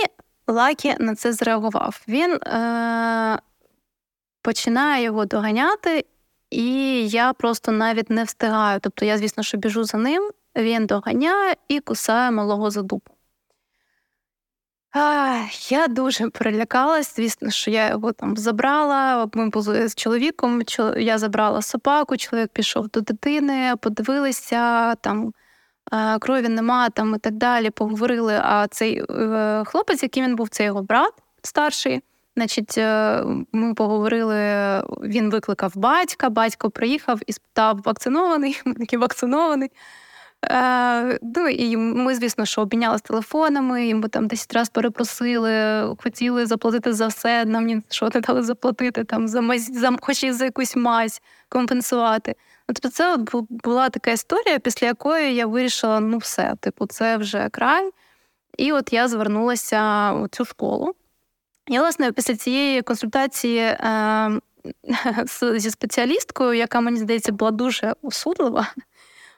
Лакі на це зреагував. Він е, починає його доганяти, і я просто навіть не встигаю. Тобто я, звісно, що біжу за ним, він доганяє і кусає малого за дупу. Я дуже перелякалась, звісно, що я його там забрала. Ми були з чоловіком. Я забрала собаку, чоловік пішов до дитини, подивилися, там крові нема там і так далі. Поговорили. А цей е, хлопець, який він був, це його брат старший. Значить, е, ми поговорили, він викликав батька, батько приїхав і спитав, вакцинований, такий вакцинований. Е, ну, І ми, звісно, що обмінялися телефонами, йому там 10 разів перепросили, хотіли заплатити за все, нам ні що не дали заплатити, там за мазь, за, хоч і за якусь мазь компенсувати. Ну, Тобто, це була така історія, після якої я вирішила, ну все, типу, це вже край. І от я звернулася у цю школу. Я, власне, після цієї консультації е, зі спеціалісткою, яка, мені здається, була дуже осудлива,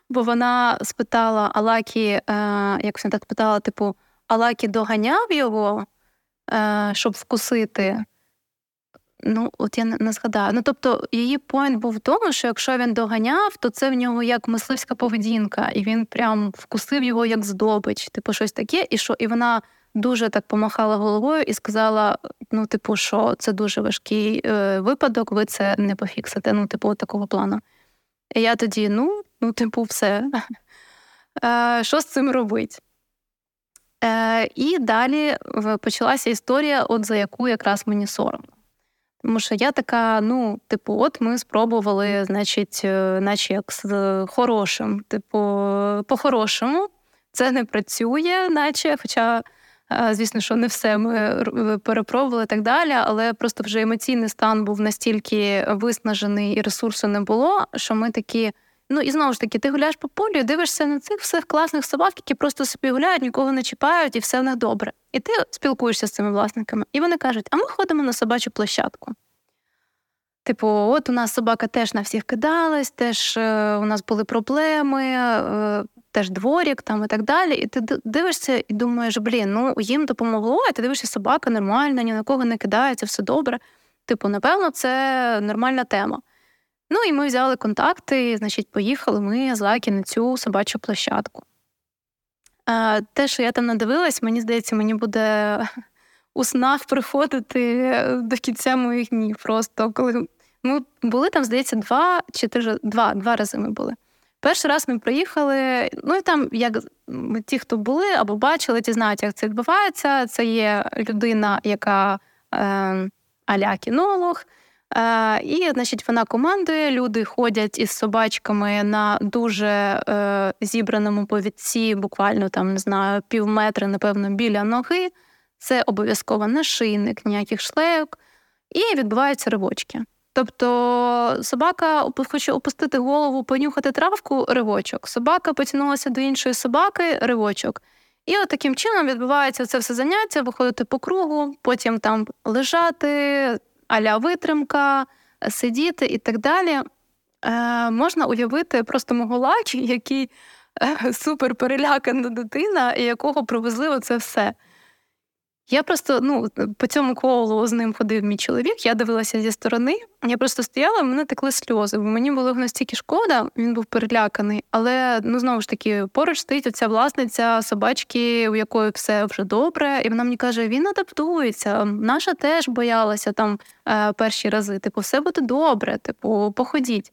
бо вона спитала Алакі, е, як вона так питала, типу, Алакі доганяв його, е, щоб вкусити. Ну, от я не згадаю. Ну, тобто, її поінт був в тому, що якщо він доганяв, то це в нього як мисливська поведінка, і він прям вкусив його як здобич, типу, щось таке, і що і вона дуже так помахала головою і сказала: ну, типу, що це дуже важкий е, випадок, ви це не пофіксите. Ну, типу, такого плану. І я тоді, ну, ну, типу, все. Е, що з цим робить? Е, І далі почалася історія, от за яку якраз мені соромно. Тому що я така, ну, типу, от ми спробували, значить, е, наче як з хорошим. Типу, по-хорошому, це не працює, наче, хоча Звісно, що не все ми перепробували і так далі, але просто вже емоційний стан був настільки виснажений і ресурсу не було, що ми такі. Ну і знову ж таки, ти гуляєш по полю, дивишся на цих всіх класних собак, які просто собі гуляють, нікого не чіпають, і все в них добре. І ти спілкуєшся з цими власниками, і вони кажуть: а ми ходимо на собачу площадку. Типу, от у нас собака теж на всіх кидалась, теж е, у нас були проблеми, е, теж дворік там і так далі. І ти дивишся і думаєш, блін, ну їм допомогло, а ти дивишся, собака нормальна, ні на кого не кидається, все добре. Типу, напевно, це нормальна тема. Ну і ми взяли контакти, і, значить, поїхали ми з Лакі на цю собачу площадку. А, Те, що я там надивилась, мені здається, мені буде у снах приходити до кінця моїх днів. Просто коли ми були там, здається, два чи три два, два рази ми були. Перший раз ми приїхали. Ну і там, як ті, хто були або бачили, ті знають, як це відбувається. Це є людина, яка е, аля кінолог. Е, і, значить, вона командує. Люди ходять із собачками на дуже е, зібраному повідці, буквально там не знаю, пів метра, напевно, біля ноги. Це обов'язково не шийник, ніяких шлейок, і відбуваються ривочки. Тобто собака хоче опустити голову, понюхати травку, ривочок. Собака потягнулася до іншої собаки, ривочок. І от таким чином відбувається це все заняття, виходити по кругу, потім там лежати, аля витримка, сидіти і так далі. Е, Можна уявити просто мого лакі, який е, супер перелякана дитина, і якого привезли оце все. Я просто ну, по цьому колу з ним ходив мій чоловік, я дивилася зі сторони. Я просто стояла, в мене текли сльози, бо мені було настільки шкода, він був переляканий. Але ну знову ж таки, поруч стоїть оця власниця собачки, у якої все вже добре. І вона мені каже: він адаптується. Наша теж боялася там е, перші рази. Типу, все буде добре, типу, походіть.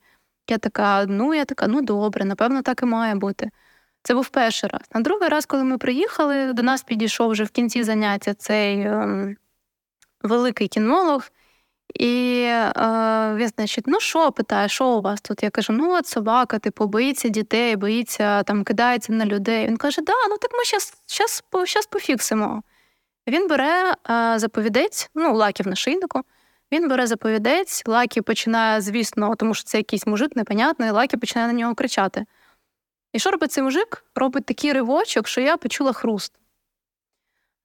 Я така, ну я така, ну добре, напевно, так і має бути. Це був перший раз. На другий раз, коли ми приїхали, до нас підійшов вже в кінці заняття цей ем, великий кінолог. І е, він, значить, ну що питає, що у вас тут? Я кажу, ну от собака, типу, боїться дітей, боїться, там, кидається на людей. Він каже, да, ну так ми зараз пофіксимо. Він бере е, за повідець, ну, Лакі в нашийнику. Він бере за повідець, Лакі починає, звісно, тому що це якийсь мужик непонятний, Лакі починає на нього кричати. І що робить цей мужик? Робить такий ривочок, що я почула хруст.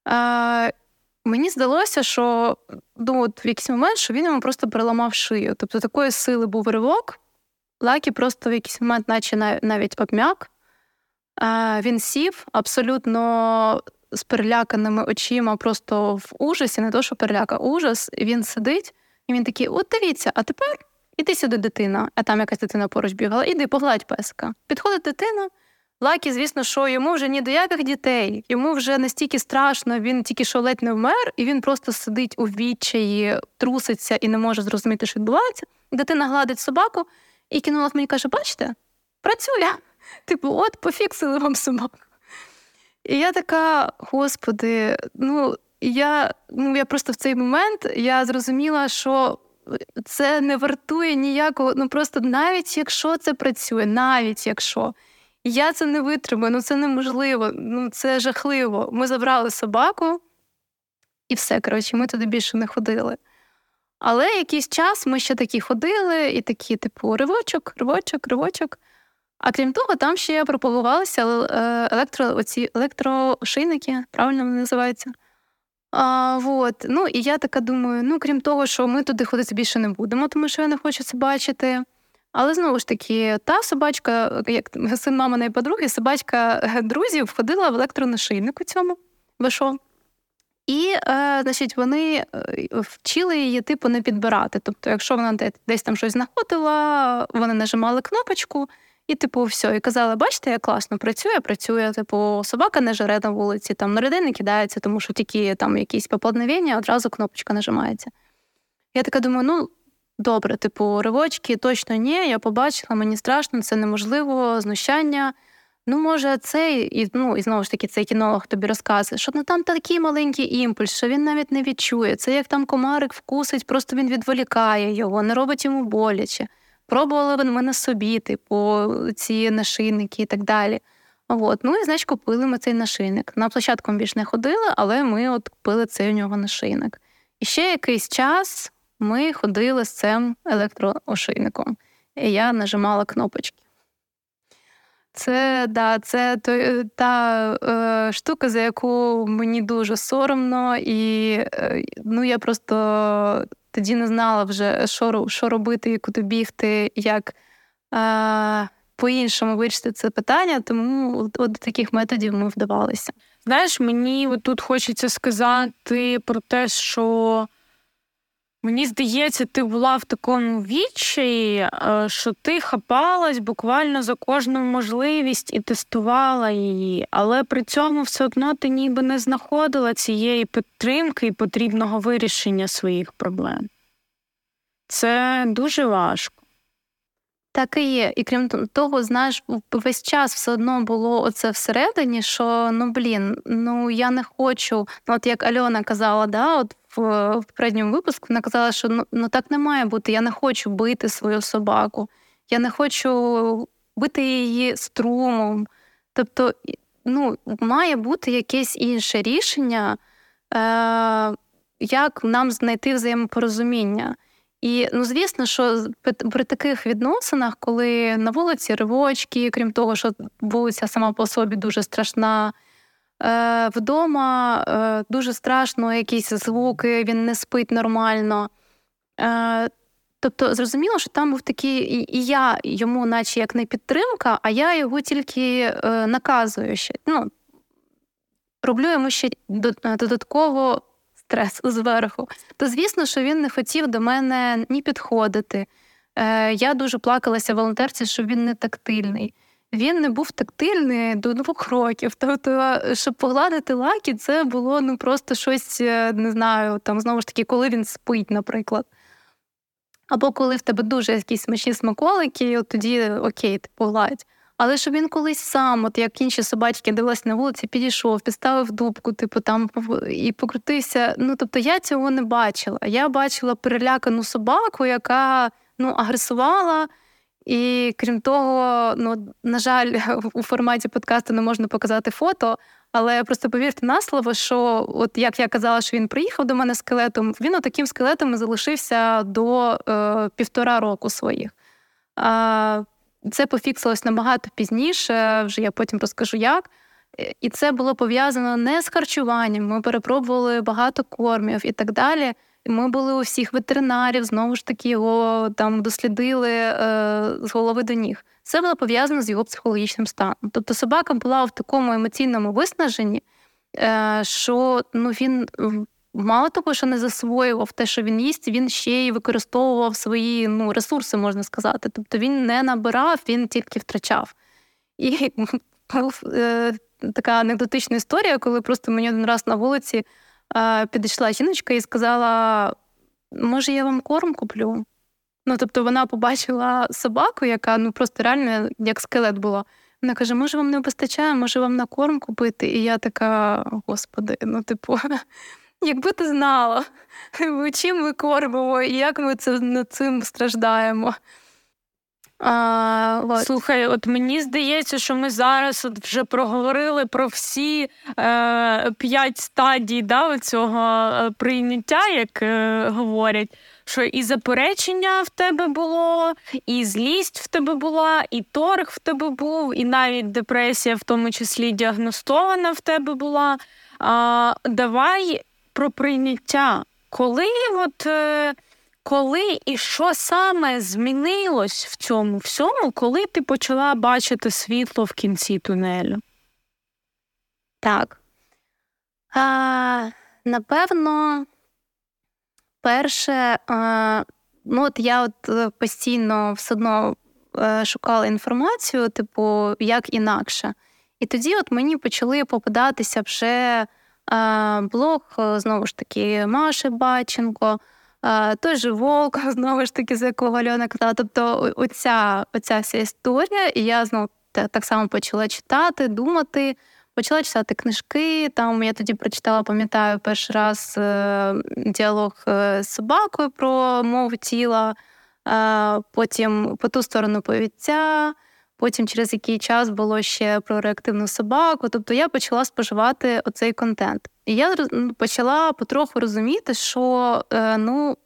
Е, Мені здалося, що ну, от в якийсь момент що він йому просто переламав шию. Тобто такої сили був ривок, Лакі просто в якийсь момент, наче навіть обмяк. Е, він сів абсолютно з переляканими очима, просто в ужасі, не то, що переляка, ужас. Він сидить, і він такий: от дивіться, а тепер Іди сюди, дитина, а там якась дитина поруч бігала, іди погладь песика. Підходить дитина. Лакі, звісно, що йому вже ні до яких дітей, йому вже настільки страшно, він тільки що ледь не вмер, і він просто сидить у відчаї, труситься і не може зрозуміти, що відбувається. Дитина гладить собаку, і кінолог мені каже: бачите, працює. Типу, от пофіксили вам собаку. І я така, господи, ну я ну, я просто в цей момент я зрозуміла, що це не вартує ніякого. Ну просто навіть якщо це працює, навіть якщо я це не витримаю, ну це неможливо, ну це жахливо. Ми забрали собаку, і все, коротше, ми туди більше не ходили. Але якийсь час ми ще такі ходили, і такі, типу, ривочок, ривочок, ривочок. А крім того, там ще пропагувалися е, електро, оці електрошийники, правильно вони називаються. А, вот. Ну, І я така думаю: ну, крім того, що ми туди ходити більше не будемо, тому що я не хочу це бачити. Але знову ж таки, та собачка, як син маминої подруги, собачка е, друзів входила в електроношийник у цьому вишо. І, е, значить, вони е, вчили її, типу, не підбирати. Тобто, якщо вона десь там щось знаходила, вони нажимали кнопочку. І, типу, все, і казали, бачите, як класно працює, працює. Типу, собака не жере на вулиці, там на людей не кидається, тому що тільки там якісь поплодновення, одразу кнопочка нажимається. Я така думаю, ну добре, типу, ривочки точно ні. Я побачила, мені страшно, це неможливо, знущання. Ну, може, цей, і ну, і знову ж таки, цей кінолог тобі розказує, що ну там такий маленький імпульс, що він навіть не відчує. Це як там комарик вкусить, просто він відволікає його, не робить йому боляче. Пробували ми на собі, типу, ці нашийники і так далі. От. Ну і значить, купили ми цей нашийник. На площадку більш не ходили, але ми от купили цей у нього нашийник. І ще якийсь час ми ходили з цим електроошийником. І я нажимала кнопочки. Це да, це той, та е, штука, за яку мені дуже соромно, і е, ну, я просто тоді не знала вже, що що робити куди бігти, як е, по-іншому вирішити це питання, тому от до таких методів ми вдавалися. Знаєш, мені тут хочеться сказати про те, що Мені здається, ти була в такому відчаї, е, що ти хапалась буквально за кожну можливість і тестувала її, але при цьому все одно ти ніби не знаходила цієї підтримки і потрібного вирішення своїх проблем. Це дуже важко. Так і є. І крім того, знаєш, весь час все одно було оце всередині, що ну блін, ну я не хочу. Ну, от як Альона казала, да, от в, в передньому випуску вона казала, що ну, ну так не має бути. Я не хочу бити свою собаку, я не хочу бити її струмом. Тобто, ну, має бути якесь інше рішення, е, як нам знайти взаємопорозуміння. І ну, звісно, що при таких відносинах, коли на вулиці ривочки, крім того, що вулиця сама по собі дуже страшна, вдома е, дуже страшно, якісь звуки, він не спить нормально. Е, Тобто, зрозуміло, що там був такий, і, я йому, наче як не підтримка, а я його тільки е, наказую ще. Ну, Роблю йому ще додатково стрес зверху, то звісно, що він не хотів до мене ні підходити. Е, Я дуже плакалася волонтерці, що він не тактильний. Він не був тактильний до двох років. Тобто, щоб погладити лакі, це було ну просто щось, е, не знаю, там знову ж таки, коли він спить, наприклад. Або коли в тебе дуже якісь смачні смаколики, от тоді окей, ти погладь. Але щоб він колись сам, от як інші собачки дивилися на вулиці, підійшов, підставив дубку, типу там і покрутився. Ну тобто я цього не бачила. Я бачила перелякану собаку, яка ну агресувала. І крім того, ну на жаль, у форматі подкасту не можна показати фото. Але просто повірте на слово, що от як я казала, що він приїхав до мене скелетом, він отаким скелетом залишився до е, півтора року своїх. Е, це пофіксилось набагато пізніше, вже я потім розкажу як. Е, і це було пов'язано не з харчуванням. Ми перепробували багато кормів і так далі. Ми були у всіх ветеринарів, знову ж таки, його там дослідили е, з голови до ніг. Це було пов'язано з його психологічним станом. Тобто собака була в такому емоційному виснаженні, е, що ну, він мало того, що не засвоював те, що він їсть, він ще й використовував свої ну, ресурси, можна сказати. Тобто він не набирав, він тільки втрачав. І е, така анекдотична історія, коли просто мені один раз на вулиці підійшла жіночка і сказала: може, я вам корм куплю? Ну, тобто вона побачила собаку, яка ну просто реально як скелет була. Вона каже: може, вам не вистачає, може вам на корм купити? І я така, господи, ну, типу, Якби ти знала, чим ми кормимо і як ми це над цим страждаємо. А, от. Слухай, от мені здається, що ми зараз от вже проговорили про всі е, п'ять стадій да, цього е, прийняття, як е, говорять, що і заперечення в тебе було, і злість в тебе була, і торг в тебе був, і навіть депресія, в тому числі діагностована в тебе була. А, Давай про прийняття. Коли от, е, коли і що саме змінилось в цьому всьому, коли ти почала бачити світло в кінці тунелю? Так. А, Напевно, перше, а, ну от я от е, постійно все одно е, шукала інформацію, типу, як інакше. І тоді от мені почали попадатися вже блог знову ж таки Маші Баченко, той же Волк, знову ж таки, за якого Альона казала. Тобто, оця, оця вся історія, і я знову так само почала читати, думати. Почала читати книжки. Там я тоді прочитала, пам'ятаю, перший раз е, діалог е, з собакою про мову тіла, е, потім по ту сторону повіття. Потім через який час було ще про реактивну собаку. Тобто я почала споживати оцей контент. І я почала потроху розуміти, що е, ну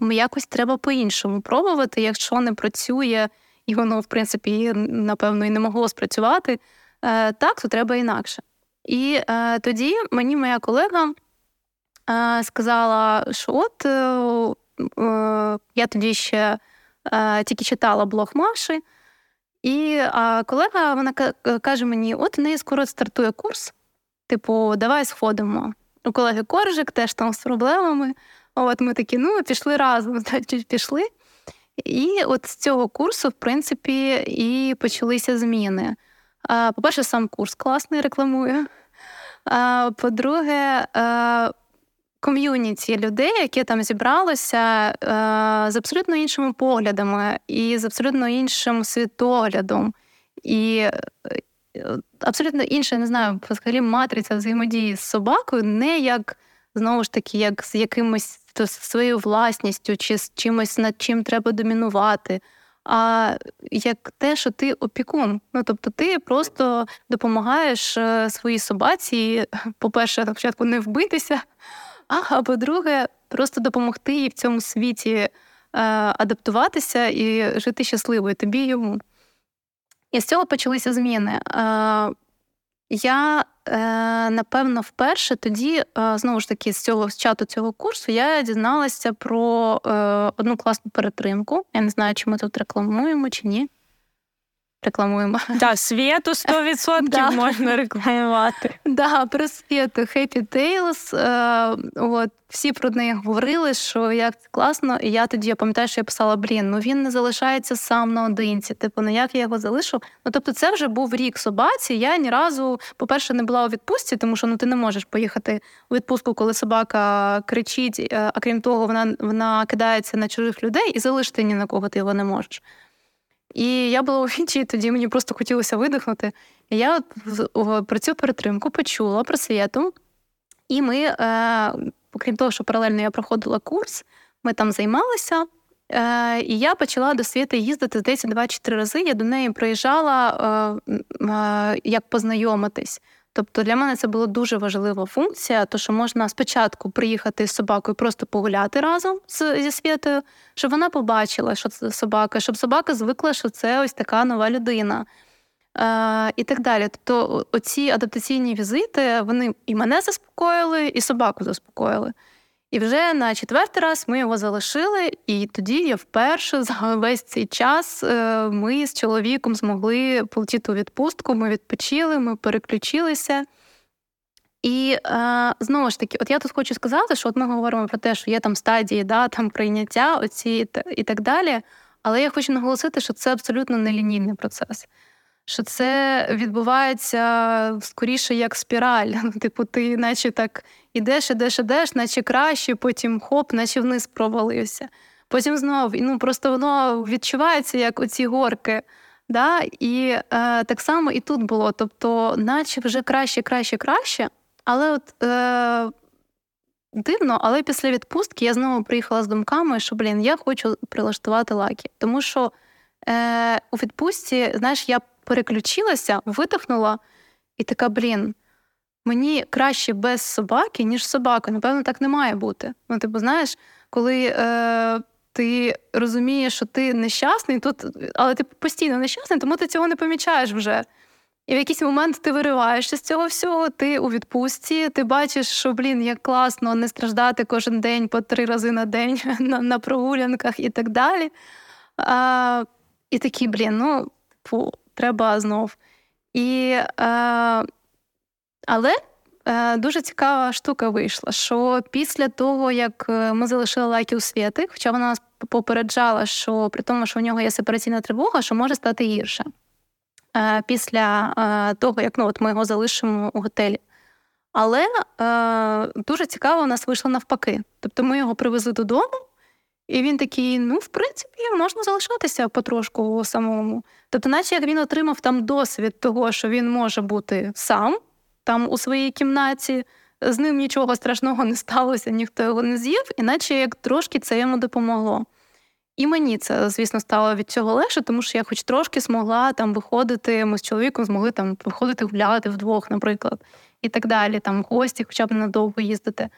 якось треба по-іншому пробувати, якщо не працює, і воно, в принципі, напевно, і не могло спрацювати. Е, так, то треба інакше. І е, тоді мені моя колега сказала, що от я тоді ще тільки читала блог Маші. І а, колега вона каже мені: от у неї скоро стартує курс. Типу, давай сходимо. У колеги коржик теж там з проблемами. От ми такі, ну, пішли разом, значить, пішли. І от з цього курсу, в принципі, і почалися зміни. По-перше, сам курс класний рекламую. По-друге, а, ком'юніті людей, які там зібралося е, з абсолютно іншими поглядами і з абсолютно іншим світоглядом. І е, абсолютно інша, не знаю, взагалі матриця взаємодії з собакою, не як знову ж таки, як з якимось то своєю власністю, чи з чимось, над чим треба домінувати. А як те, що ти опікун. Ну тобто, ти просто допомагаєш е, своїй собаці, по-перше, на початку не вбитися, а по-друге, просто допомогти їй в цьому світі е, адаптуватися і жити щасливою тобі йому. І з цього почалися зміни. Е, я, е, напевно, вперше тоді, знову ж таки, з цього з чату цього курсу я дізналася про одну класну перетримку. Я не знаю, чи ми тут рекламуємо чи ні рекламуємо. Так, світу 100% да. можна рекламувати. Да, про світу Happy Tales. Е, от, Всі про неї говорили, що як це класно, і я тоді я пам'ятаю, що я писала: блін, ну він не залишається сам наодинці. Типу, ну як я його залишу? Ну тобто, це вже був рік собаці. Я ні разу, по-перше, не була у відпустці, тому що ну ти не можеш поїхати у відпустку, коли собака кричить. Е, а крім того, вона вона кидається на чужих людей і залишити ні на кого ти його не можеш. І я була у вічі, тоді мені просто хотілося видихнути. Я от про цю перетримку почула про світу. І ми, е, окрім того, що паралельно я проходила курс, ми там займалися. Е, І я почала до світи їздити здається, два чи три рази. Я до неї приїжджала е, е, як познайомитись. Тобто для мене це була дуже важлива функція, то що можна спочатку приїхати з собакою, просто погуляти разом з, зі світою, щоб вона побачила, що це собака, щоб собака звикла, що це ось така нова людина. Е, І так далі. Тобто, оці адаптаційні візити вони і мене заспокоїли, і собаку заспокоїли. І вже на четвертий раз ми його залишили, і тоді я вперше за весь цей час е, ми з чоловіком змогли полетіти у відпустку. Ми відпочили, ми переключилися. І е, знову ж таки, от я тут хочу сказати, що от ми говоримо про те, що є там стадії, да, там прийняття, оці і так далі. Але я хочу наголосити, що це абсолютно нелінійний процес що це відбувається скоріше як спіраль. Типу, ти, наче так ідеш, ідеш, ідеш, наче краще, потім хоп, наче вниз провалився. Потім знову ну просто воно відчувається як оці горки. Да? І е, так само і тут було. Тобто, наче вже краще, краще, краще. Але от е, дивно, але після відпустки я знову приїхала з думками, що блін, я хочу прилаштувати лаки. Тому що е, у відпустці, знаєш, я переключилася, видихнула і така, блін, мені краще без собаки, ніж собака. Напевно, так не має бути. Ну, типу, знаєш, коли е, ти розумієш, що ти нещасний, тут, але ти постійно нещасний, тому ти цього не помічаєш вже. І в якийсь момент ти вириваєшся з цього всього, ти у відпустці, ти бачиш, що блін, як класно не страждати кожен день по три рази на день на на прогулянках і так далі. А, І такий, блін, ну, фу, треба знов. І, е, Але е, дуже цікава штука вийшла, що після того, як е, ми залишили лайки у світи, хоча вона нас попереджала, що при тому, що у нього є сепараційна тривога, що може стати гірше. Е, Після е, того, як ну, от ми його залишимо у готелі. Але е, дуже цікаво, у нас вийшло навпаки. Тобто ми його привезли додому, і він такий: ну, в принципі, можна залишатися потрошку самому. Тобто, наче як він отримав там досвід того, що він може бути сам там у своїй кімнаті, з ним нічого страшного не сталося, ніхто його не з'їв, іначе як трошки це йому допомогло. І мені це, звісно, стало від цього легше, тому що я хоч трошки змогла там виходити, ми з чоловіком змогли там виходити гуляти вдвох, наприклад, і так далі, там в гості, хоча б надовго їздити.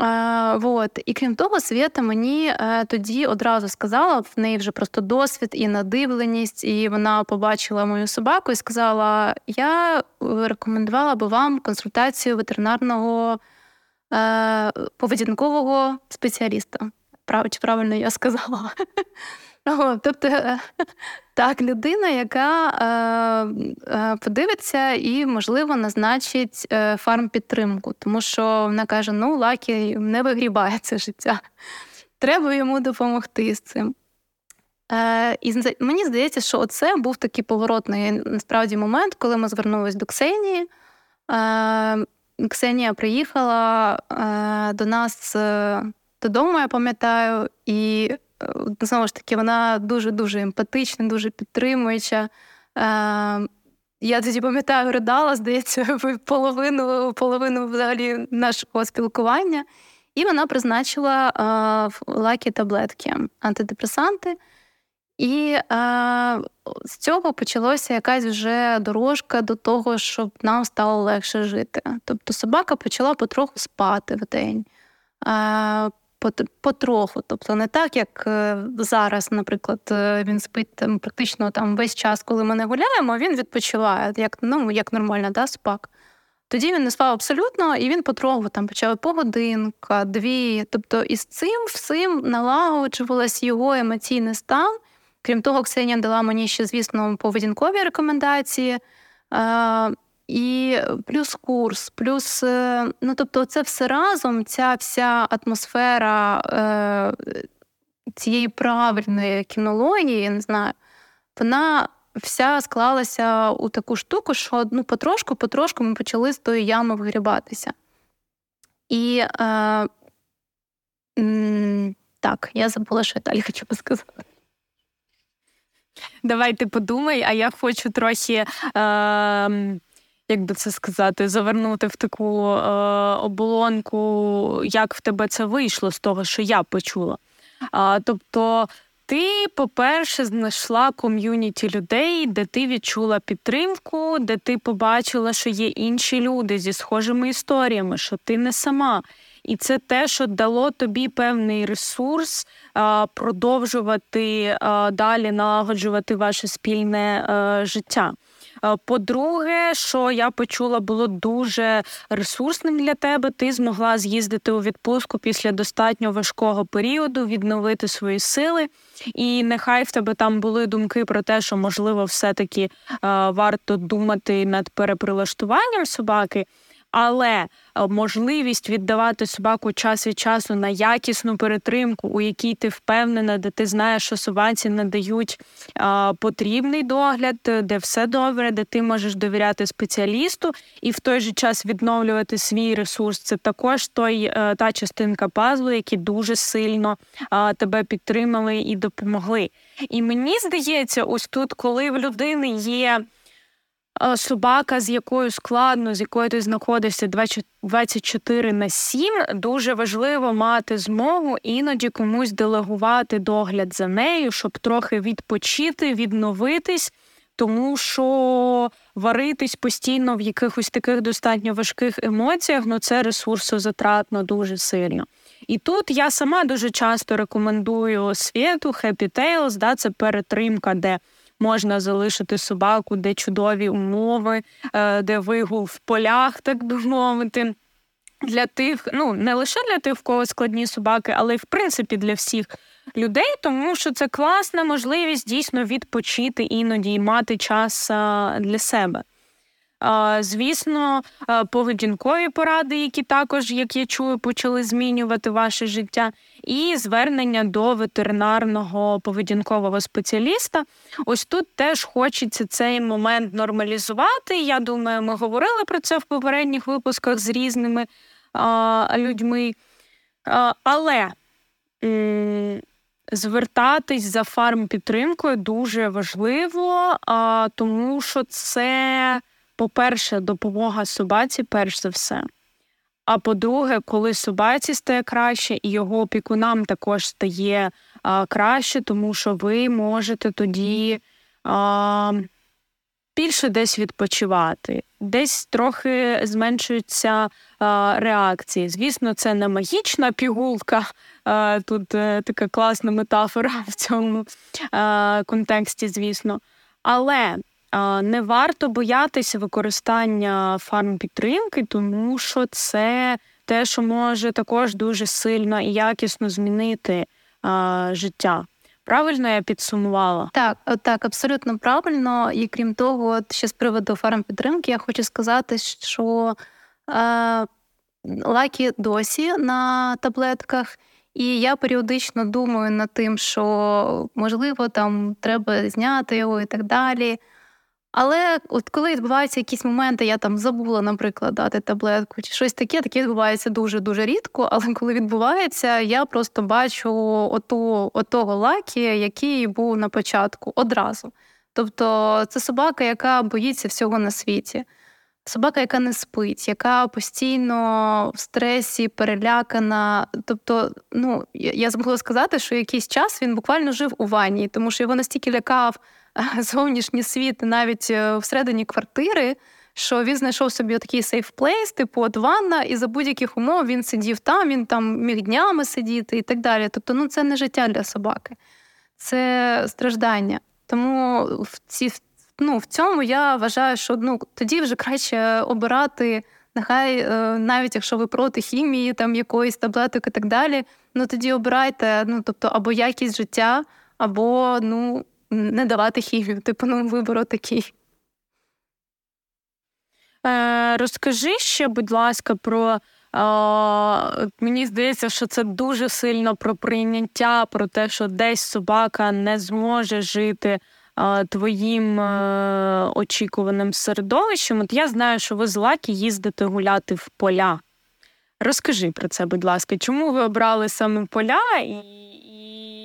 А, вот. І крім того, Свята мені е, тоді одразу сказала, в неї вже просто досвід і надивленість, і вона побачила мою собаку і сказала: Я рекомендувала би вам консультацію ветеринарного е, поведінкового спеціаліста. Прав, чи правильно я сказала? Тобто е, так, людина, яка е, е, подивиться і, можливо, назначить е, фармпідтримку, тому що вона каже: ну, Лакі не вигрібає це життя. Треба йому допомогти з цим. Е, І мені здається, що це був такий поворотний насправді момент, коли ми звернулись до Ксенії. Е, Ксенія приїхала е, до нас додому, я пам'ятаю, і знову ж таки вона дуже-дуже емпатична, дуже підтримуюча. Я тоді пам'ятаю, ридала, здається, половину половину взагалі нашого спілкування. І вона призначила лакі таблетки, антидепресанти. І а, з цього почалася якась вже дорожка до того, щоб нам стало легше жити. Тобто собака почала потроху спати в день. А, Потроху, тобто не так, як е, зараз, наприклад, е, він спить там практично там весь час, коли ми не гуляємо, він відпочиває, як ну, як нормально, да, спак. Тоді він не спав абсолютно, і він потроху там почав погодинка, дві. Тобто, із цим всім налагоджувалась його емоційний стан. Крім того, Ксенія дала мені ще, звісно, поведінкові рекомендації. Е, і плюс курс, плюс, е, ну тобто, це все разом, ця вся атмосфера е, цієї правильної кінології, я не знаю, вона вся склалася у таку штуку, що ну, потрошку-потрошку ми почали з тої ями вигрібатися. І е, м, так, я забула, що я далі хочу сказати. Давайте подумай, а я хочу трохи. Е, як би це сказати, завернути в таку е, оболонку, як в тебе це вийшло з того, що я почула. А, Тобто, ти, по-перше, знайшла ком'юніті людей, де ти відчула підтримку, де ти побачила, що є інші люди зі схожими історіями, що ти не сама. І це те, що дало тобі певний ресурс а, продовжувати а, далі налагоджувати ваше спільне а, е, життя. По-друге, що я почула, було дуже ресурсним для тебе. Ти змогла з'їздити у відпустку після достатньо важкого періоду, відновити свої сили. І нехай в тебе там були думки про те, що можливо все-таки варто думати над переприлаштуванням собаки але е, можливість віддавати собаку час від часу на якісну перетримку, у якій ти впевнена, де ти знаєш, що собаці надають потрібний догляд, де все добре, де ти можеш довіряти спеціалісту, і в той же час відновлювати свій ресурс. Це також той е, та частинка пазлу, які дуже сильно тебе підтримали і допомогли. І мені здається, ось тут, коли в людини є собака, з якою складно, з якою ти знаходишся 24 на 7, дуже важливо мати змогу іноді комусь делегувати догляд за нею, щоб трохи відпочити, відновитись. Тому що варитись постійно в якихось таких достатньо важких емоціях, ну це ресурсозатратно дуже сильно. І тут я сама дуже часто рекомендую світу Happy Tales, да, це перетримка, де можна залишити собаку, де чудові умови, е, де вигул в полях, так би мовити. Для тих, ну не лише для тих, в кого складні собаки, але й в принципі для всіх людей, тому що це класна можливість дійсно відпочити іноді і мати час для себе. Звісно, поведінкові поради, які також, як я чую, почали змінювати ваше життя, і звернення до ветеринарного поведінкового спеціаліста. Ось тут теж хочеться цей момент нормалізувати. Я думаю, ми говорили про це в попередніх випусках з різними людьми. Але звертатись за фармпідтримкою дуже важливо, тому що це по-перше, допомога собаці, перш за все. А по-друге, коли собаці стає краще, і його опікунам також стає а, краще, тому що ви можете тоді а, більше десь відпочивати, десь трохи зменшуються а, реакції. Звісно, це не магічна пігулка. А, тут а, е, така класна метафора в цьому а, контексті, звісно. Але не варто боятися використання фармпідтримки, тому що це те, що може також дуже сильно і якісно змінити а, життя. Правильно я підсумувала? Так, так, абсолютно правильно. І крім того, от ще з приводу фармпідтримки, я хочу сказати, що е, лакі досі на таблетках, і я періодично думаю над тим, що можливо там треба зняти його і так далі. Але от коли відбуваються якісь моменти, я там забула, наприклад, дати таблетку чи щось таке, таке відбувається дуже-дуже рідко. Але коли відбувається, я просто бачу оту, отого лакі, який був на початку одразу. Тобто це собака, яка боїться всього на світі. Собака, яка не спить, яка постійно в стресі, перелякана. Тобто, ну я змогла сказати, що якийсь час він буквально жив у ванні, тому що його настільки лякав зовнішній світ навіть е, всередині квартири, що він знайшов собі такий safe place, типу от ванна, і за будь-яких умов він сидів там, він там міг днями сидіти і так далі. Тобто, ну це не життя для собаки, це страждання. Тому в ці ну, в цьому я вважаю, що ну, тоді вже краще обирати. Нехай е, навіть якщо ви проти хімії, там якоїсь таблеток і так далі, ну тоді обирайте ну, тобто, або якість життя, або ну, не давати хімію. Типу, ну, вибору такий. Е, Розкажи ще, будь ласка, про. Е, мені здається, що це дуже сильно про прийняття, про те, що десь собака не зможе жити твоїм е, очікуваним середовищем. От я знаю, що ви з Лакі їздите гуляти в поля. Розкажи про це, будь ласка, чому ви обрали саме поля, і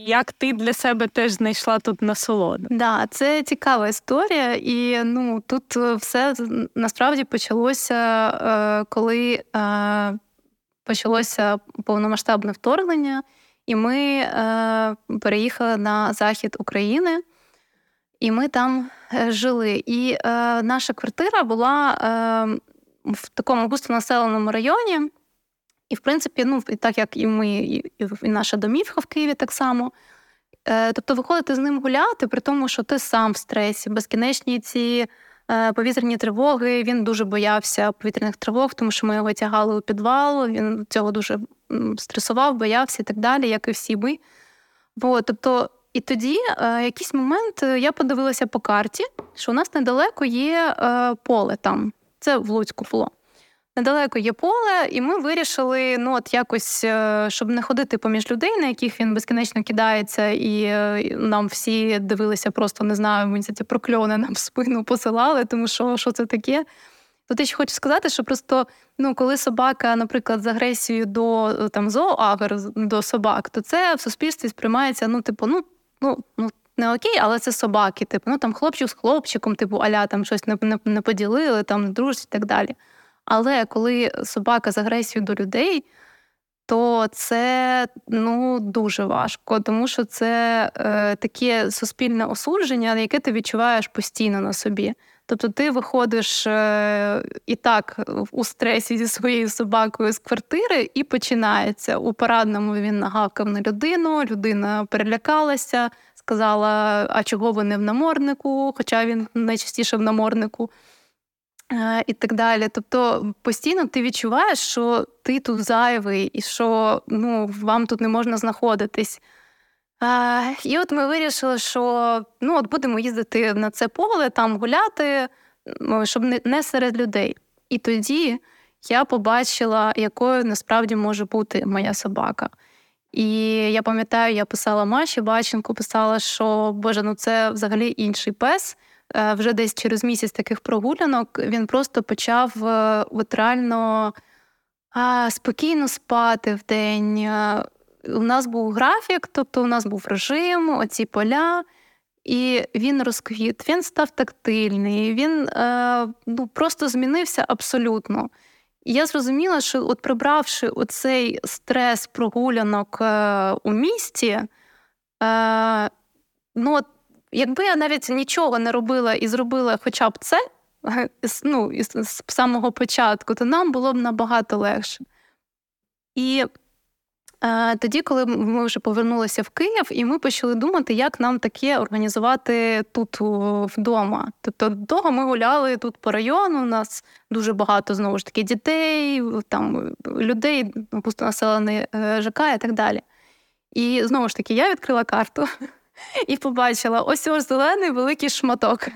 як ти для себе теж знайшла тут насолоду? Да, це цікава історія, і ну тут все насправді почалося, е, коли е, почалося повномасштабне вторгнення, і ми переїхали на захід України і ми там е, жили. І е, наша квартира була е, в такому густонаселеному районі. І, в принципі, ну, так як і ми, і, і наша домівка в Києві так само. Е, Тобто, виходити з ним гуляти, при тому, що ти сам в стресі, безкінечні ці е, повітряні тривоги. Він дуже боявся повітряних тривог, тому що ми його тягали у підвал, він цього дуже стресував, боявся і так далі, як і всі ми. Бо, тобто, і тоді е, якийсь момент е, я подивилася по карті, що у нас недалеко є е, поле там. Це в Луцьку було. Недалеко є поле, і ми вирішили, ну от якось, е, щоб не ходити поміж людей, на яких він безкінечно кидається, і е, нам всі дивилися, просто не знаю, мені це прокльони нам в спину посилали, тому що що це таке. Тут я ще хочу сказати, що просто ну, коли собака, наприклад, з агресією до там зооагр до собак, то це в суспільстві сприймається, ну, типу, ну ну, ну не окей, але це собаки. Типу, ну там хлопчик з хлопчиком, типу, аля там щось не не, не поділили, там дружать і так далі. Але коли собака з агресією до людей, то це ну, дуже важко, тому що це е, таке суспільне осудження, яке ти відчуваєш постійно на собі. Тобто ти виходиш е, і так у стресі зі своєю собакою з квартири, і починається. У парадному він нагавкав на людину, людина перелякалася, сказала: А чого ви не в наморнику? Хоча він найчастіше в наморнику. Е, і так далі. Тобто постійно ти відчуваєш, що ти тут зайвий, і що ну, вам тут не можна знаходитись. А, І от ми вирішили, що ну от будемо їздити на це поле, там гуляти, щоб не серед людей. І тоді я побачила, якою насправді може бути моя собака. І я пам'ятаю, я писала Маші Баченко, писала, що Боже, ну це взагалі інший пес. Е, вже десь через місяць таких прогулянок він просто почав е, от реально спокійно спати в день. Е, у нас був графік, тобто у нас був режим, оці поля, і він розквіт, він став тактильний, він ну, просто змінився абсолютно. І я зрозуміла, що от прибравши оцей стрес прогулянок у місті, ну, от, якби я навіть нічого не робила і зробила хоча б це ну, з самого початку, то нам було б набагато легше. І тоді, коли ми вже повернулися в Київ, і ми почали думати, як нам таке організувати тут вдома. Тобто, довго ми гуляли тут по району. У нас дуже багато знову ж таки дітей, там людей, пустонаселений е, ЖК і так далі. І знову ж таки, я відкрила карту і побачила ось ось зелений великий шматок.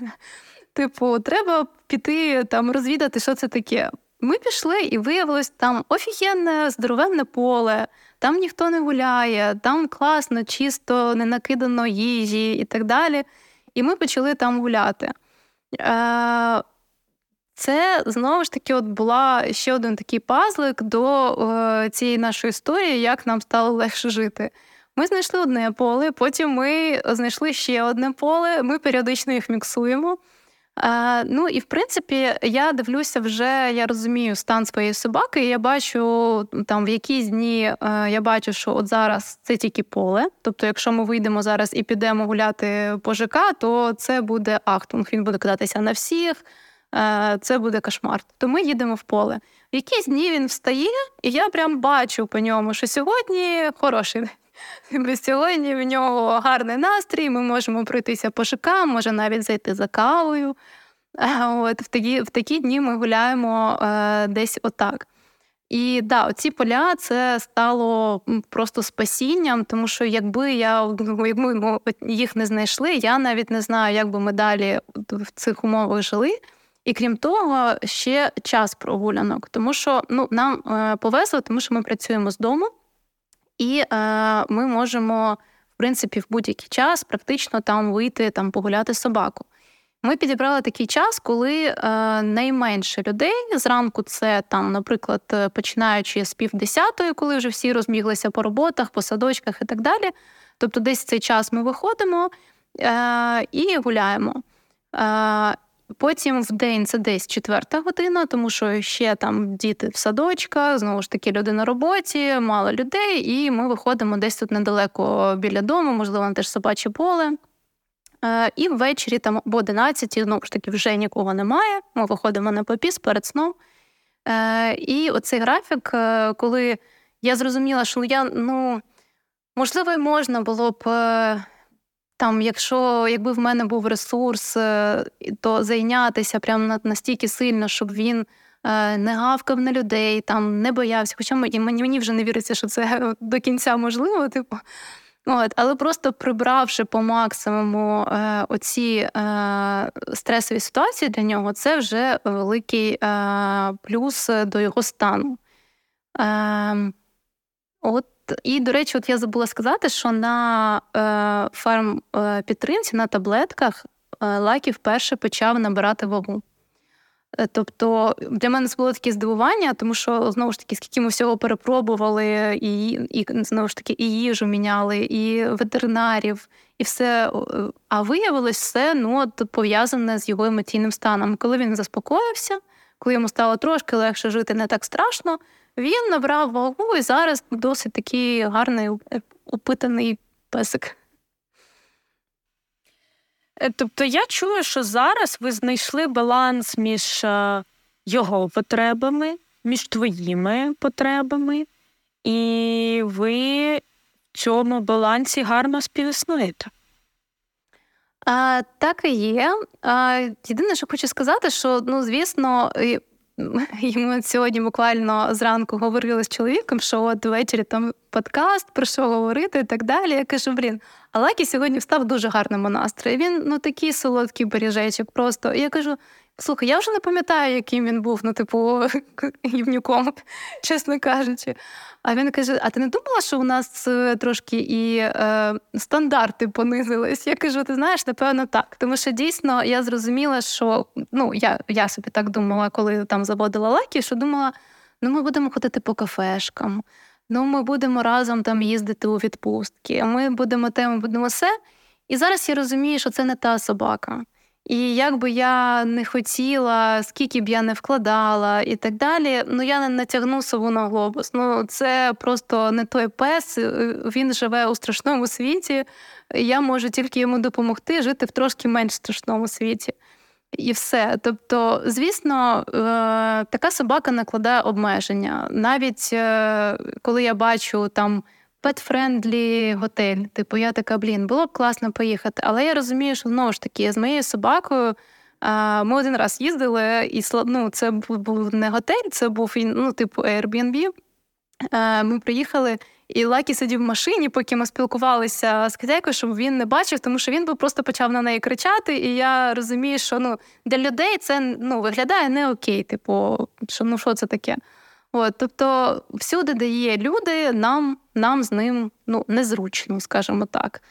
Типу, треба піти там розвідати, що це таке. Ми пішли, і виявилось там офігенне здоровенне поле там ніхто не гуляє, там класно, чисто, не накидано їжі і так далі. І ми почали там гуляти. Це знову ж таки от була ще один такий пазлик до е, цієї нашої історії, як нам стало легше жити. Ми знайшли одне поле, потім ми знайшли ще одне поле, ми періодично їх міксуємо. Е, ну і в принципі, я дивлюся вже, я розумію стан своєї собаки. і Я бачу там в якісь дні е, я бачу, що от зараз це тільки поле. Тобто, якщо ми вийдемо зараз і підемо гуляти по ЖК, то це буде ахтунг. Він буде кидатися на всіх. Е, це буде кошмар. То ми їдемо в поле. В якісь дні він встає, і я прям бачу по ньому, що сьогодні хороший день. Сьогодні в нього гарний настрій, ми можемо пройтися по шикам, може навіть зайти за кавою. От В такі в такі дні ми гуляємо е, десь отак. І да, оці поля це стало просто спасінням, тому що якби я якби їх не знайшли, я навіть не знаю, як би ми далі в цих умовах жили. І крім того, ще час прогулянок, тому що ну, нам е, повезло, тому що ми працюємо з дому, і е, ми можемо, в принципі, в будь-який час практично там вийти там погуляти собаку. Ми підібрали такий час, коли е, найменше людей зранку це там, наприклад, е, починаючи з півдесятої, коли вже всі розбіглися по роботах, по садочках і так далі. Тобто, десь цей час ми виходимо е, і гуляємо. Е, Потім в день це десь четверта година, тому що ще там діти в садочках, знову ж таки, люди на роботі, мало людей, і ми виходимо десь тут недалеко біля дому, можливо, на теж собаче поле. Е, і ввечері там об 11 знову ж таки вже нікого немає. Ми виходимо на попіс перед сном. Е, і оцей графік, е, коли я зрозуміла, що я ну можливо, можна було б там, якщо якби в мене був ресурс, е, то зайнятися прям настільки сильно, щоб він е, не гавкав на людей, там не боявся. Хоча мені мені вже не віриться, що це до кінця можливо, типу. От, Але просто прибравши по максимуму е, оці е, стресові ситуації для нього, це вже великий е, плюс до його стану. Е, От і, до речі, от я забула сказати, що на е, фарм е, підтримці на таблетках е, Лакі вперше почав набирати вагу. Е, тобто для мене це було таке здивування, тому що знову ж таки, скільки ми всього перепробували, і і знову ж таки і їжу міняли, і ветеринарів, і все. А виявилось все ну, от, пов'язане з його емоційним станом. Коли він заспокоївся, коли йому стало трошки легше жити, не так страшно. Він набрав вагу і зараз досить такий гарний упитаний песик. Е, тобто я чую, що зараз ви знайшли баланс між е, його потребами, між твоїми потребами, і ви в цьому балансі гарно співіснуєте. А, Так і є. А, Єдине, що хочу сказати, що ну, звісно, ми сьогодні буквально зранку говорили з чоловіком, що от ввечері там подкаст, про що говорити і так далі. Я кажу, блін, а Лакі сьогодні встав дуже гарному настрої. Він ну такий солодкий бережечок просто. Я кажу: слухай, я вже не пам'ятаю, яким він був, ну, типу, гівнюком, чесно кажучи. А він каже: А ти не думала, що у нас е, трошки і е, стандарти понизились? Я кажу, ти знаєш, напевно, так. Тому що дійсно я зрозуміла, що ну я я собі так думала, коли там заводила лакі, що думала, ну ми будемо ходити по кафешкам, ну ми будемо разом там їздити у відпустки, ми будемо те, ми будемо все. І зараз я розумію, що це не та собака. І як би я не хотіла, скільки б я не вкладала і так далі, ну я не натягну сову на глобус. Ну це просто не той пес, е, він живе у страшному світі. Я можу тільки йому допомогти жити в трошки менш страшному світі. І все. Тобто, звісно, е, така собака накладає обмеження. Навіть е, коли я бачу там pet-friendly готель. Типу, я така, блін, було б класно поїхати. Але я розумію, що знову ж таки з моєю собакою. Ми один раз їздили, і ну, це був не готель, це був ну, типу Airbnb. Ми приїхали, і Лакі сидів в машині, поки ми спілкувалися з хазяйкою, щоб він не бачив, тому що він би просто почав на неї кричати. І я розумію, що ну, для людей це ну, виглядає не окей. Типу, що ну що це таке? От, Тобто, всюди, де є люди, нам нам з ним ну, незручно, скажімо так.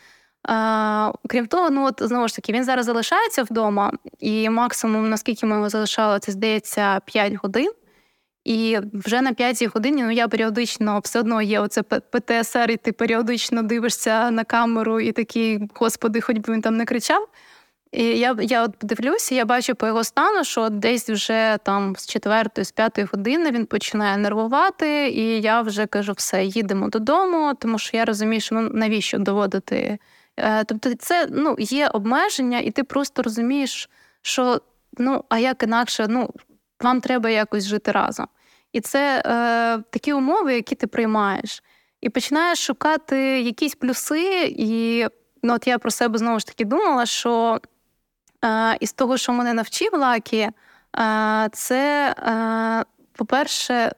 А, Крім того, ну от знову ж таки, він зараз залишається вдома, і максимум, наскільки ми його залишали, це здається 5 годин. І вже на п'ятій годині ну я періодично все одно є оце ПТСР, і ти періодично дивишся на камеру і такий, господи, хоч би він там не кричав. І я я от дивлюся, я бачу по його стану, що десь вже там з четвертої, з п'ятої години він починає нервувати, і я вже кажу, все, їдемо додому, тому що я розумію, що ну навіщо доводити. Е, тобто, це ну, є обмеження, і ти просто розумієш, що ну, а як інакше, ну, вам треба якось жити разом. І це е, такі умови, які ти приймаєш. І починаєш шукати якісь плюси. І ну, от я про себе знову ж таки думала, що із того, що мене навчив Лакі, е, це, е, по-перше,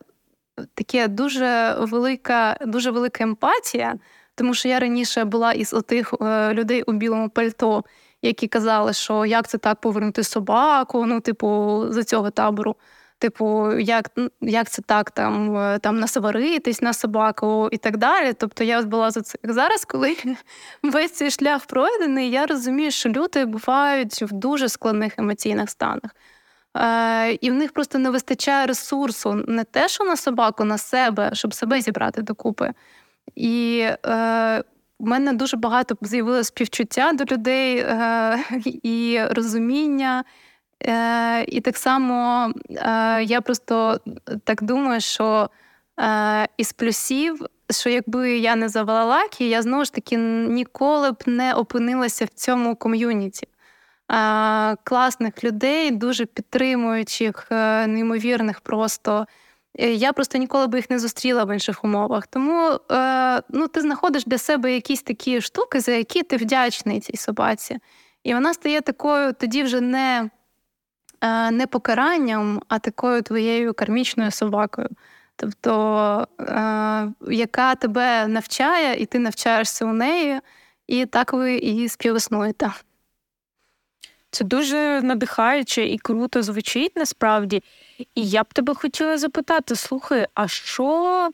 таке дуже велика, дуже велика емпатія, тому що я раніше була із отих е, людей у білому пальто, які казали, що як це так повернути собаку, ну, типу, за цього табору. Типу, як як це так там е, там насваритись на собаку і так далі. Тобто я була за це зараз, коли весь цей шлях пройдений, я розумію, що люди бувають в дуже складних емоційних станах. Е, І в них просто не вистачає ресурсу не те, що на собаку, на себе, щоб себе зібрати докупи. І е, в мене дуже багато з'явилося співчуття до людей е, і розуміння. Е, І так само е, я просто так думаю, що е, із плюсів, що якби я не завела лакі, я знову ж таки ніколи б не опинилася в цьому ком'юніті. Е, класних людей, дуже підтримуючих, е, неймовірних просто. Е, я просто ніколи би їх не зустріла в інших умовах. Тому е, ну, ти знаходиш для себе якісь такі штуки, за які ти вдячний цій собаці. І вона стає такою тоді вже не не покаранням, а такою твоєю кармічною собакою. Тобто, е, яка тебе навчає, і ти навчаєшся у неї, і так ви і співіснуєте. Це дуже надихаюче і круто звучить насправді. І я б тебе хотіла запитати: слухай, а що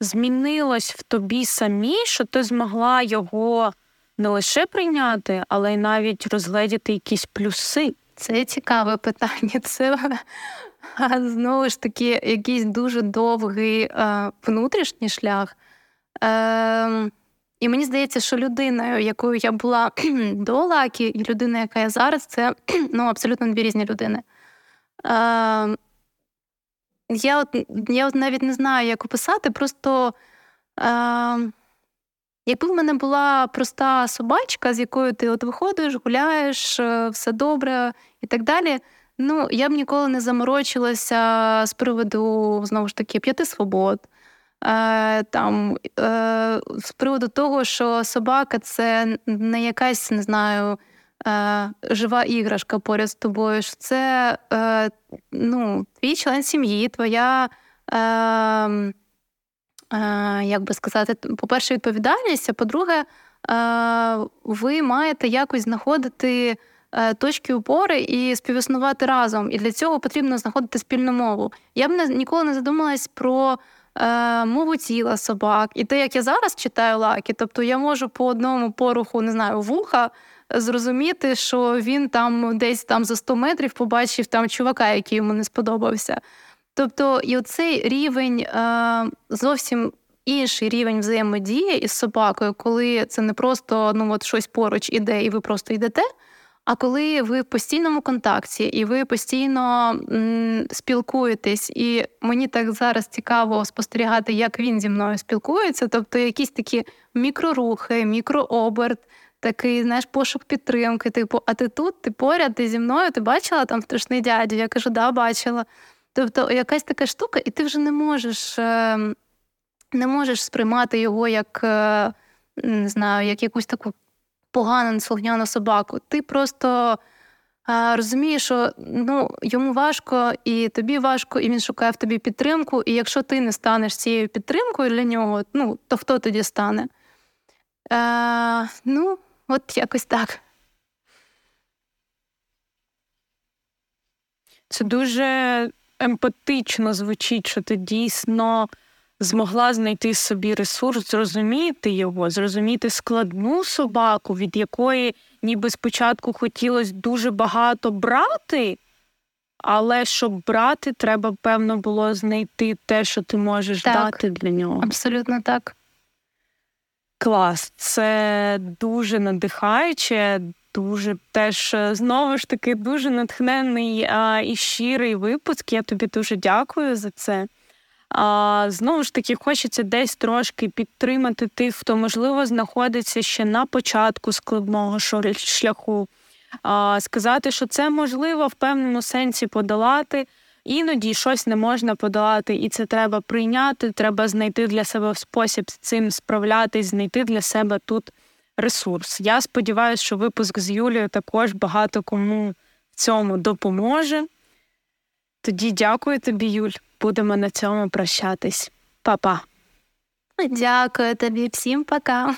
змінилось в тобі самі, що ти змогла його не лише прийняти, але й навіть розгледіти якісь плюси? Це цікаве питання. Це знову ж таки якийсь дуже довгий е, внутрішній шлях. Е, і мені здається, що людиною, якою я була до Лакі, і людина, яка я зараз, це ну, абсолютно дві різні людини. Е, Я от я от навіть не знаю, як описати, просто е, якби в мене була проста собачка, з якою ти от виходиш, гуляєш, е, все добре і так далі. Ну, я б ніколи не заморочилася з приводу знову ж таки п'яти свобод. Е, там, е, З приводу того, що собака це не якась, не знаю, е, жива іграшка поряд з тобою. що Це ну, твій член сім'ї, твоя, як би сказати, по-перше, відповідальність, а по-друге, ви маєте якось знаходити. Точки опори і співіснувати разом. І для цього потрібно знаходити спільну мову. Я б не ніколи не задумалась про е, мову тіла собак. І те, як я зараз читаю лаки, тобто я можу по одному поруху, не знаю, вуха зрозуміти, що він там десь там за 100 метрів побачив там чувака, який йому не сподобався. Тобто, і оцей рівень е, зовсім. Інший рівень взаємодії із собакою, коли це не просто ну от щось поруч іде, і ви просто йдете, а коли ви в постійному контакті і ви постійно м, спілкуєтесь, і мені так зараз цікаво спостерігати, як він зі мною спілкується, тобто якісь такі мікрорухи, мікрооберт, такий знаєш, пошук підтримки. Типу, а ти тут, ти поряд, ти зі мною, ти бачила там страшний дядю? Я кажу, да, бачила. Тобто, якась така штука, і ти вже не можеш е, не можеш сприймати його як е, не знаю, як якусь таку погану слухняну собаку. Ти просто а, розумієш, що ну, йому важко, і тобі важко, і він шукає в тобі підтримку. І якщо ти не станеш цією підтримкою для нього, ну, то хто тоді стане? А, Ну, от якось так. Це дуже емпатично звучить, що ти дійсно змогла знайти собі ресурс, зрозуміти його, зрозуміти складну собаку, від якої ніби спочатку хотілося дуже багато брати, але щоб брати, треба, певно, було знайти те, що ти можеш Так. дати для нього. Абсолютно так. Клас, це дуже надихаюче, дуже теж е, знову ж таки дуже натхненний а, і щирий випуск. Я тобі дуже дякую за це. А, Знову ж таки, хочеться десь трошки підтримати тих, хто, можливо, знаходиться ще на початку складного шляху. А, Сказати, що це можливо в певному сенсі подолати. Іноді щось не можна подолати, і це треба прийняти. Треба знайти для себе спосіб з цим справлятись, знайти для себе тут ресурс. Я сподіваюся, що випуск з Юлією також багато кому в цьому допоможе. Тоді дякую тобі, Юль. Будемо на цьому прощатись. Па-па. Дякую тобі всім пока.